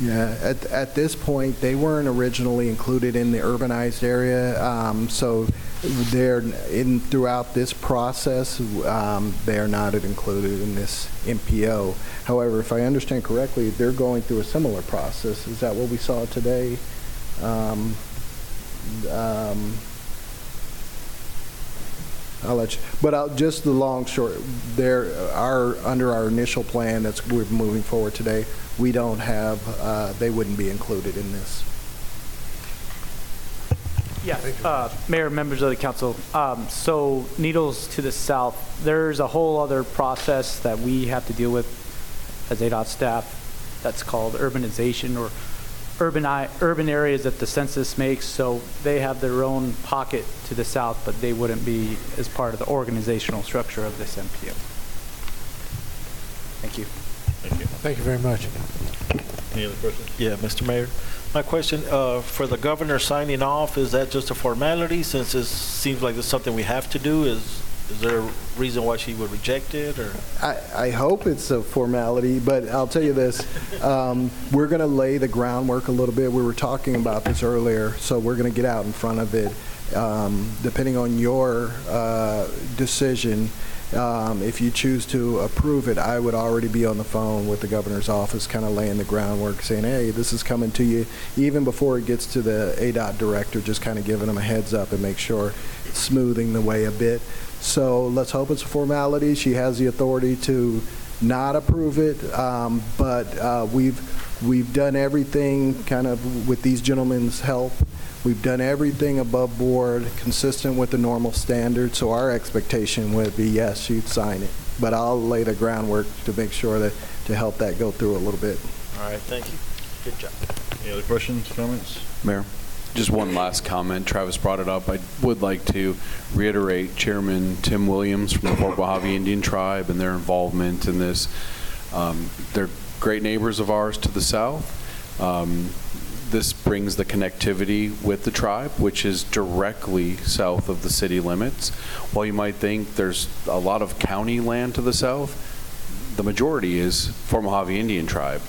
Yeah, at, at this point, they weren't originally included in the urbanized area, um, so they're in, throughout this process, um, they are not included in this MPO. However, if I understand correctly, they're going through a similar process. Is that what we saw today? Um, um, I'll let you, but I'll, just the long, short, there, are under our initial plan that's, we're moving forward today, we don't have, uh, they wouldn't be included in this. Yeah, uh, Mayor, members of the council, um, so Needles to the south, there's a whole other process that we have to deal with as ADOT staff that's called urbanization or urban, urban areas that the census makes, so they have their own pocket to the south, but they wouldn't be as part of the organizational structure of this MPO. Thank you. Thank you. Thank you very much. Any other questions? Yeah, Mr. Mayor. My question, uh, for the governor signing off, is that just a formality since it seems like it's something we have to do? Is, is there a reason why she would reject it or? I, I hope it's a formality, but I'll tell you this, um, we're going to lay the groundwork a little bit. We were talking about this earlier, so we're going to get out in front of it. Um, depending on your uh, decision, um, if you choose to approve it, I would already be on the phone with the governor's office, kind of laying the groundwork, saying, hey, this is coming to you, even before it gets to the ADOT director, just kind of giving them a heads up and make sure smoothing the way a bit. So let's hope it's a formality. She has the authority to not approve it, um, but uh, we've, we've done everything kind of with these gentlemen's help. We've done everything above board, consistent with the normal standards, so our expectation would be, yes, you'd sign it. But I'll lay the groundwork to make sure that, to help that go through a little bit. All right, thank you. Good job. Any other questions, comments? Mayor, just one last comment. Travis brought it up. I would like to reiterate Chairman Tim Williams from the Fort Mojave Indian Tribe and their involvement in this. Um, They're great neighbors of ours to the south. Um, This brings the connectivity with the tribe, which is directly south of the city limits. While you might think there's a lot of county land to the south, the majority is Fort Mojave Indian Tribe.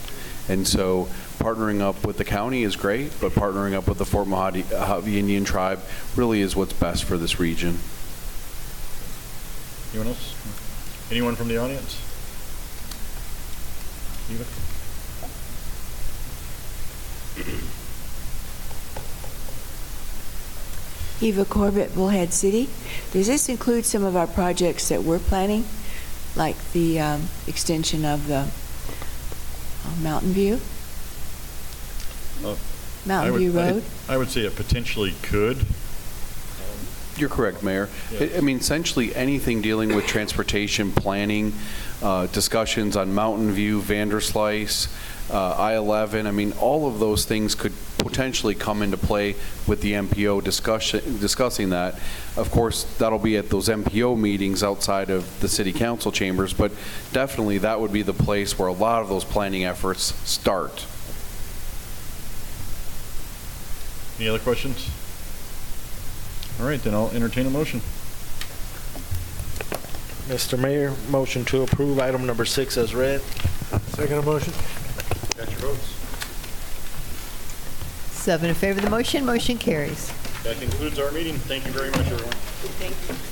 And so partnering up with the county is great, but partnering up with the Fort Mojave Indian Tribe really is what's best for this region. Anyone else? Anyone from the audience? Eva? Eva Corbett, Bullhead City. Does this include some of our projects that we're planning, like the um, extension of the uh, Mountain View? Uh, Mountain I would- View Road? I would say it potentially could. You're correct, Mayor. I I mean, essentially, anything dealing with transportation planning, uh, discussions on Mountain View, Vanderslice, uh, I-11, I mean, all of those things could potentially come into play with the MPO discussion, discussing that. Of course, that'll be at those MPO meetings outside of the city council chambers, but definitely that would be the place where a lot of those planning efforts start. Any other questions? All right, then I'll entertain a motion. Mr. Mayor, motion to approve item number six as read. Second motion? Cast your votes. Seven in favor of the motion, motion carries. That concludes our meeting. Thank you very much, everyone. Thank you.